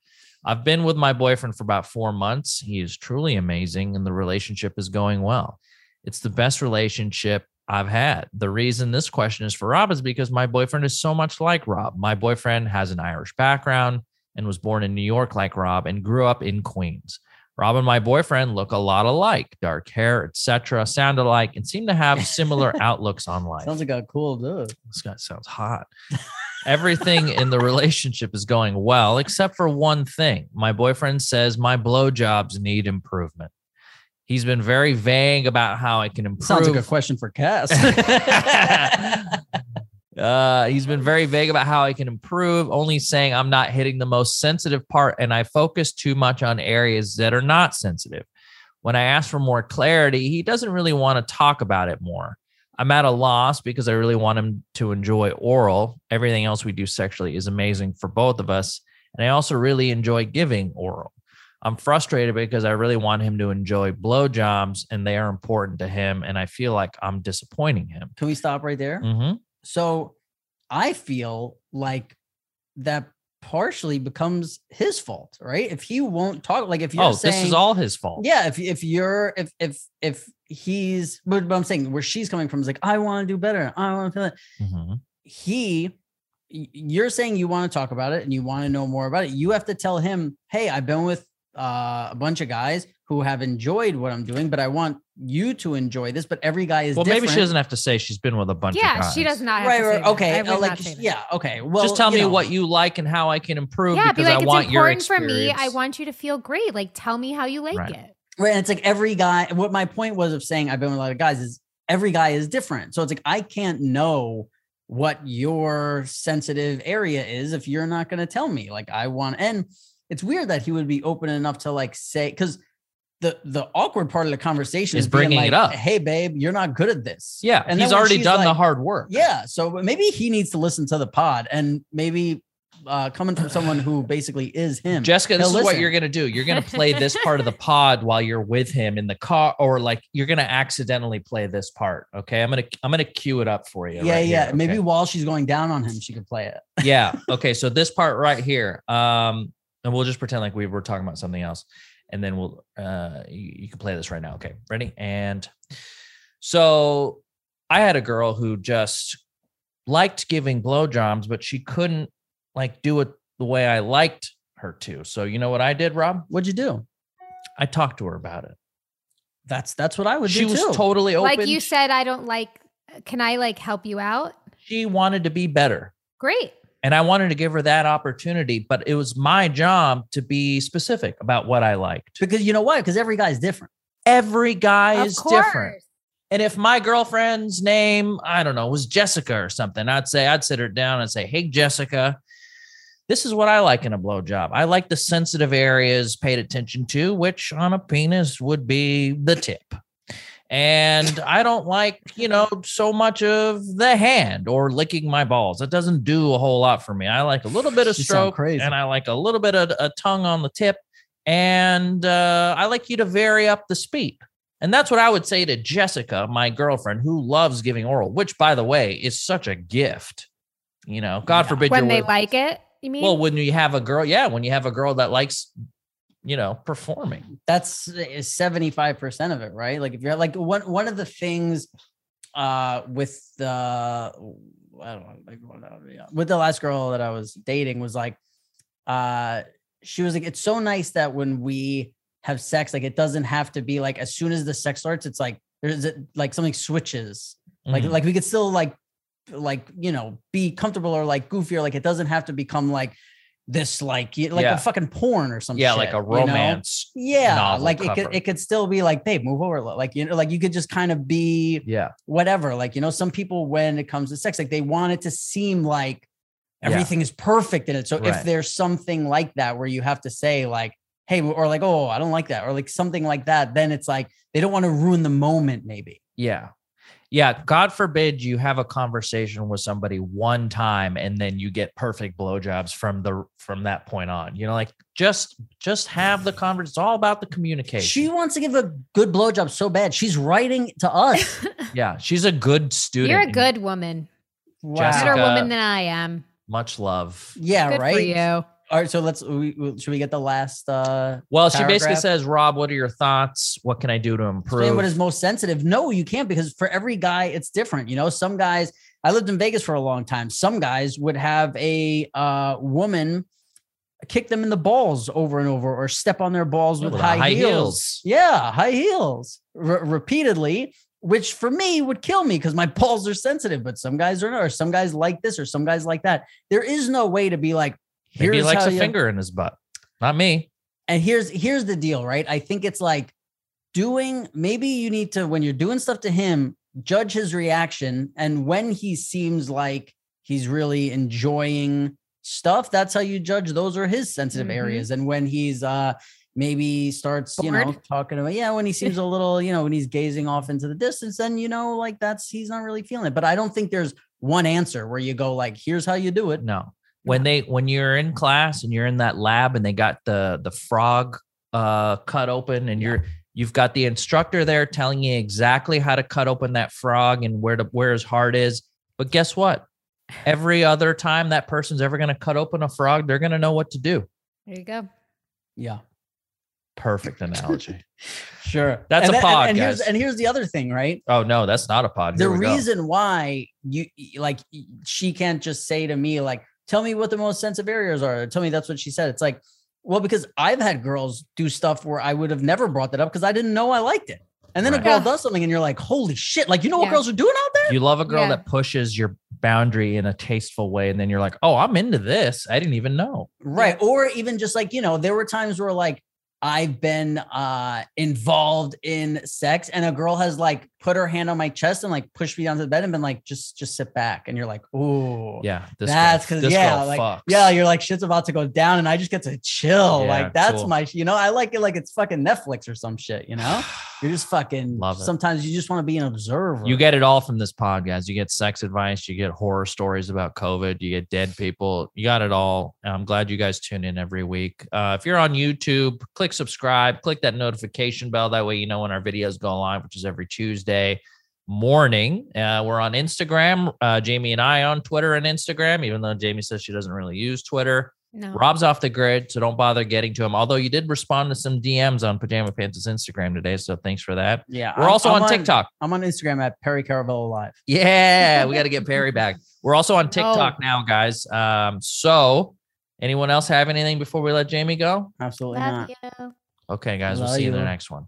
I've been with my boyfriend for about 4 months. He is truly amazing and the relationship is going well. It's the best relationship I've had. The reason this question is for Rob is because my boyfriend is so much like Rob. My boyfriend has an Irish background and was born in New York like Rob and grew up in Queens. Rob and my boyfriend look a lot alike, dark hair, etc., sound alike, and seem to have similar outlooks on life. Sounds like a cool dude. This guy sounds hot. Everything in the relationship is going well, except for one thing. My boyfriend says my blowjobs need improvement. He's been very vague about how I can improve. Sounds like a question for Cass. Uh, he's been very vague about how I can improve, only saying I'm not hitting the most sensitive part and I focus too much on areas that are not sensitive. When I ask for more clarity, he doesn't really want to talk about it more. I'm at a loss because I really want him to enjoy oral. Everything else we do sexually is amazing for both of us. And I also really enjoy giving oral. I'm frustrated because I really want him to enjoy blowjobs and they are important to him. And I feel like I'm disappointing him. Can we stop right there? hmm So I feel like that partially becomes his fault, right? If he won't talk, like if you're Oh, saying, this is all his fault. yeah, if if you're if if if he's, but, but I'm saying where she's coming from is like I want to do better, I want to feel it. Mhm. He, you're saying you want to talk about it and you want to know more about it. You have to tell him, hey, I've been with uh, a bunch of guys who have enjoyed what I'm doing, but I want you to enjoy this. But every guy is Well, maybe she doesn't have to say she's been with a bunch of Yeah, she does not. Have right, to right, that. okay, I uh, like say yeah, okay. Well, Just tell me know, what you like and how I can improve Yeah, be because like, I want it's your important for me. I want you to feel great. Like, tell me how you like Right. it. Right. And it's like every guy, what my point was of saying I've been with a lot of guys is every guy is different. So it's like I can't know what your sensitive area is if you're not going to tell me. Like I want, and it's weird that he would be open enough to like say, because the the awkward part of the conversation Is is, bringing it up. Hey, babe, you're not good at this. yeah, And he's already done the hard work. Yeah. So maybe he needs to listen to the pod and maybe uh, coming from someone who basically is him. Jessica, this is what you're gonna do. You're gonna play this part of the pod while you're with him in the car, or like you're gonna accidentally play this part. Okay, I'm gonna I'm gonna cue it up for you. yeah, right yeah. here, Maybe while she's going down on him, she could play it. yeah. Okay. So this part right here, um, and we'll just pretend like we were talking about something else, and then we'll uh, you, you can play this right now. Okay, ready? And so I had a girl who just liked giving blowjobs, but she couldn't like do it the way I liked her to. So you know what I did, Rob? What'd you do? I talked to her about it. That's that's what I would She do She was too. totally open. Like you said, I don't like. Can I like help you out? she wanted to be better. Great. And I wanted to give her that opportunity, but it was my job to be specific about what I liked. because you know why? Because every guy's different. Every guy Of is course. different. And if my girlfriend's name, I don't know, was Jessica or something, I'd say, I'd sit her down and say, Hey, Jessica, this is what I like in a blowjob. I like the sensitive areas paid attention to, which on a penis would be the tip. And I don't like, you know, so much of the hand or licking my balls. That doesn't do a whole lot for me. I like a little bit of You stroke crazy. and I like a little bit of a tongue on the tip. And uh, I like you to vary up the speed. And that's what I would say to Jessica, my girlfriend, who loves giving oral, which, by the way, is such a gift. You know, God Yeah. forbid When you're they with- like it, you mean? well, when you have a girl, yeah, when you have a girl that likes, you know, performing. That's seventy five percent of it, right? Like if you're like one one of the things uh with the I don't know like what that would be, with the last girl that I was dating was like uh she was like it's so nice that when we have sex like it doesn't have to be like as soon as the sex starts it's like there's like something switches like Mhm. like we could still like like you know be comfortable or like goofy or like it doesn't have to become like this like like Yeah. a fucking porn or something yeah, like a you know? romance. yeah like it could it could still be like babe move over like you know like you could just kind of be Yeah. whatever like you know some people when it comes to sex like they want it to seem like Yeah. everything is perfect in it so Right. if there's something like that where you have to say like hey or like oh i don't like that or like something like that then it's like they don't want to ruin the moment maybe Yeah. Yeah, God forbid you have a conversation with somebody one time and then you get perfect blowjobs from the from that point on. You know, like just just have the conversation. It's all about the communication. She wants to give a good blowjob so bad. She's writing to us. yeah, she's a good student. You're a good woman. Wow. Better woman than I am. Much love. Yeah, Good right. for you. All right, so let's. We, we- should we get the last? uh Well, she basically says, Rob, what are your thoughts? What can I do to improve?" Explain what is most sensitive. No, you can't because for every guy, it's different. You know, some guys. I lived in Vegas for a long time. Some guys would have a uh, woman kick them in the balls over and over, or step on their balls with With high, high heels. heels. Yeah, high heels re- repeatedly. Which for me would kill me because my balls are sensitive, but some guys are not, or some guys like this, or some guys like that. There is no way to be like, Maybe he likes a you- finger in his butt. Not me. and here's here's the deal right i think it's like doing maybe you need to when you're doing stuff to him judge his reaction and when he seems like he's really enjoying stuff that's how you judge those are his sensitive Mhm. areas and when he's uh maybe starts you know talking about yeah when he seems a little you know when he's gazing off into the distance then you know like that's he's not really feeling it but i don't think there's one answer where you go like here's how you do it No. When they when you're in class and you're in that lab and they got the the frog uh cut open and you're you've got the instructor there telling you exactly how to cut open that frog and where to where his heart is. But guess what? Every other time that person's ever going to cut open a frog, they're going to know what to do. There you go. yeah Perfect analogy. sure That's and a that- pod, and here's guys. and here's the other thing right oh no, that's not a pod. the Here we go. reason why you like she can't just say to me like tell me what the most sensitive areas are tell me that's what she said it's like well because i've had girls do stuff where i would have never brought that up because i didn't know i liked it and then a girl Yeah. does something and you're like holy shit like you know what Yeah. girls are doing out there You love a girl Yeah. that pushes your boundary in a tasteful way, and then you're like, "Oh, I'm into this. I didn't even know." right or even just like you know there were times where like i've been uh involved in sex and a girl has like put her hand on my chest and like pushed me onto the bed and been like just just sit back and you're like ooh Yeah, this That's because yeah, like, fucks. Yeah, you're like shit's about to go down, and I just get to chill. Yeah, like that's cool. my, you know, I like it like it's fucking Netflix or some shit. You know, you're just fucking. Love it. Sometimes you just want to be an observer. You get it all from this podcast. You get sex advice, you get horror stories about COVID, you get dead people. You got it all. I'm glad you guys tune in every week. Uh, if you're on YouTube, click subscribe, click that notification bell. That way, you know when our videos go live, which is every Tuesday morning. Uh, we're on Instagram. Uh, Jamie and I on Twitter and Instagram, even though Jamie says she doesn't really use Twitter. No. Rob's off the grid, so don't bother getting to him. Although you did respond to some DMs on Pajama Pants' Instagram today, so thanks for that. yeah. We're I'm- also I'm on TikTok. I'm on Instagram at Perry Caravello Live. Yeah, we got to get Perry back. We're also on TikTok Oh. now, guys. Um, so anyone else have anything before we let Jamie go? Absolutely Love not. you. Okay, guys, we'll see you in the next one.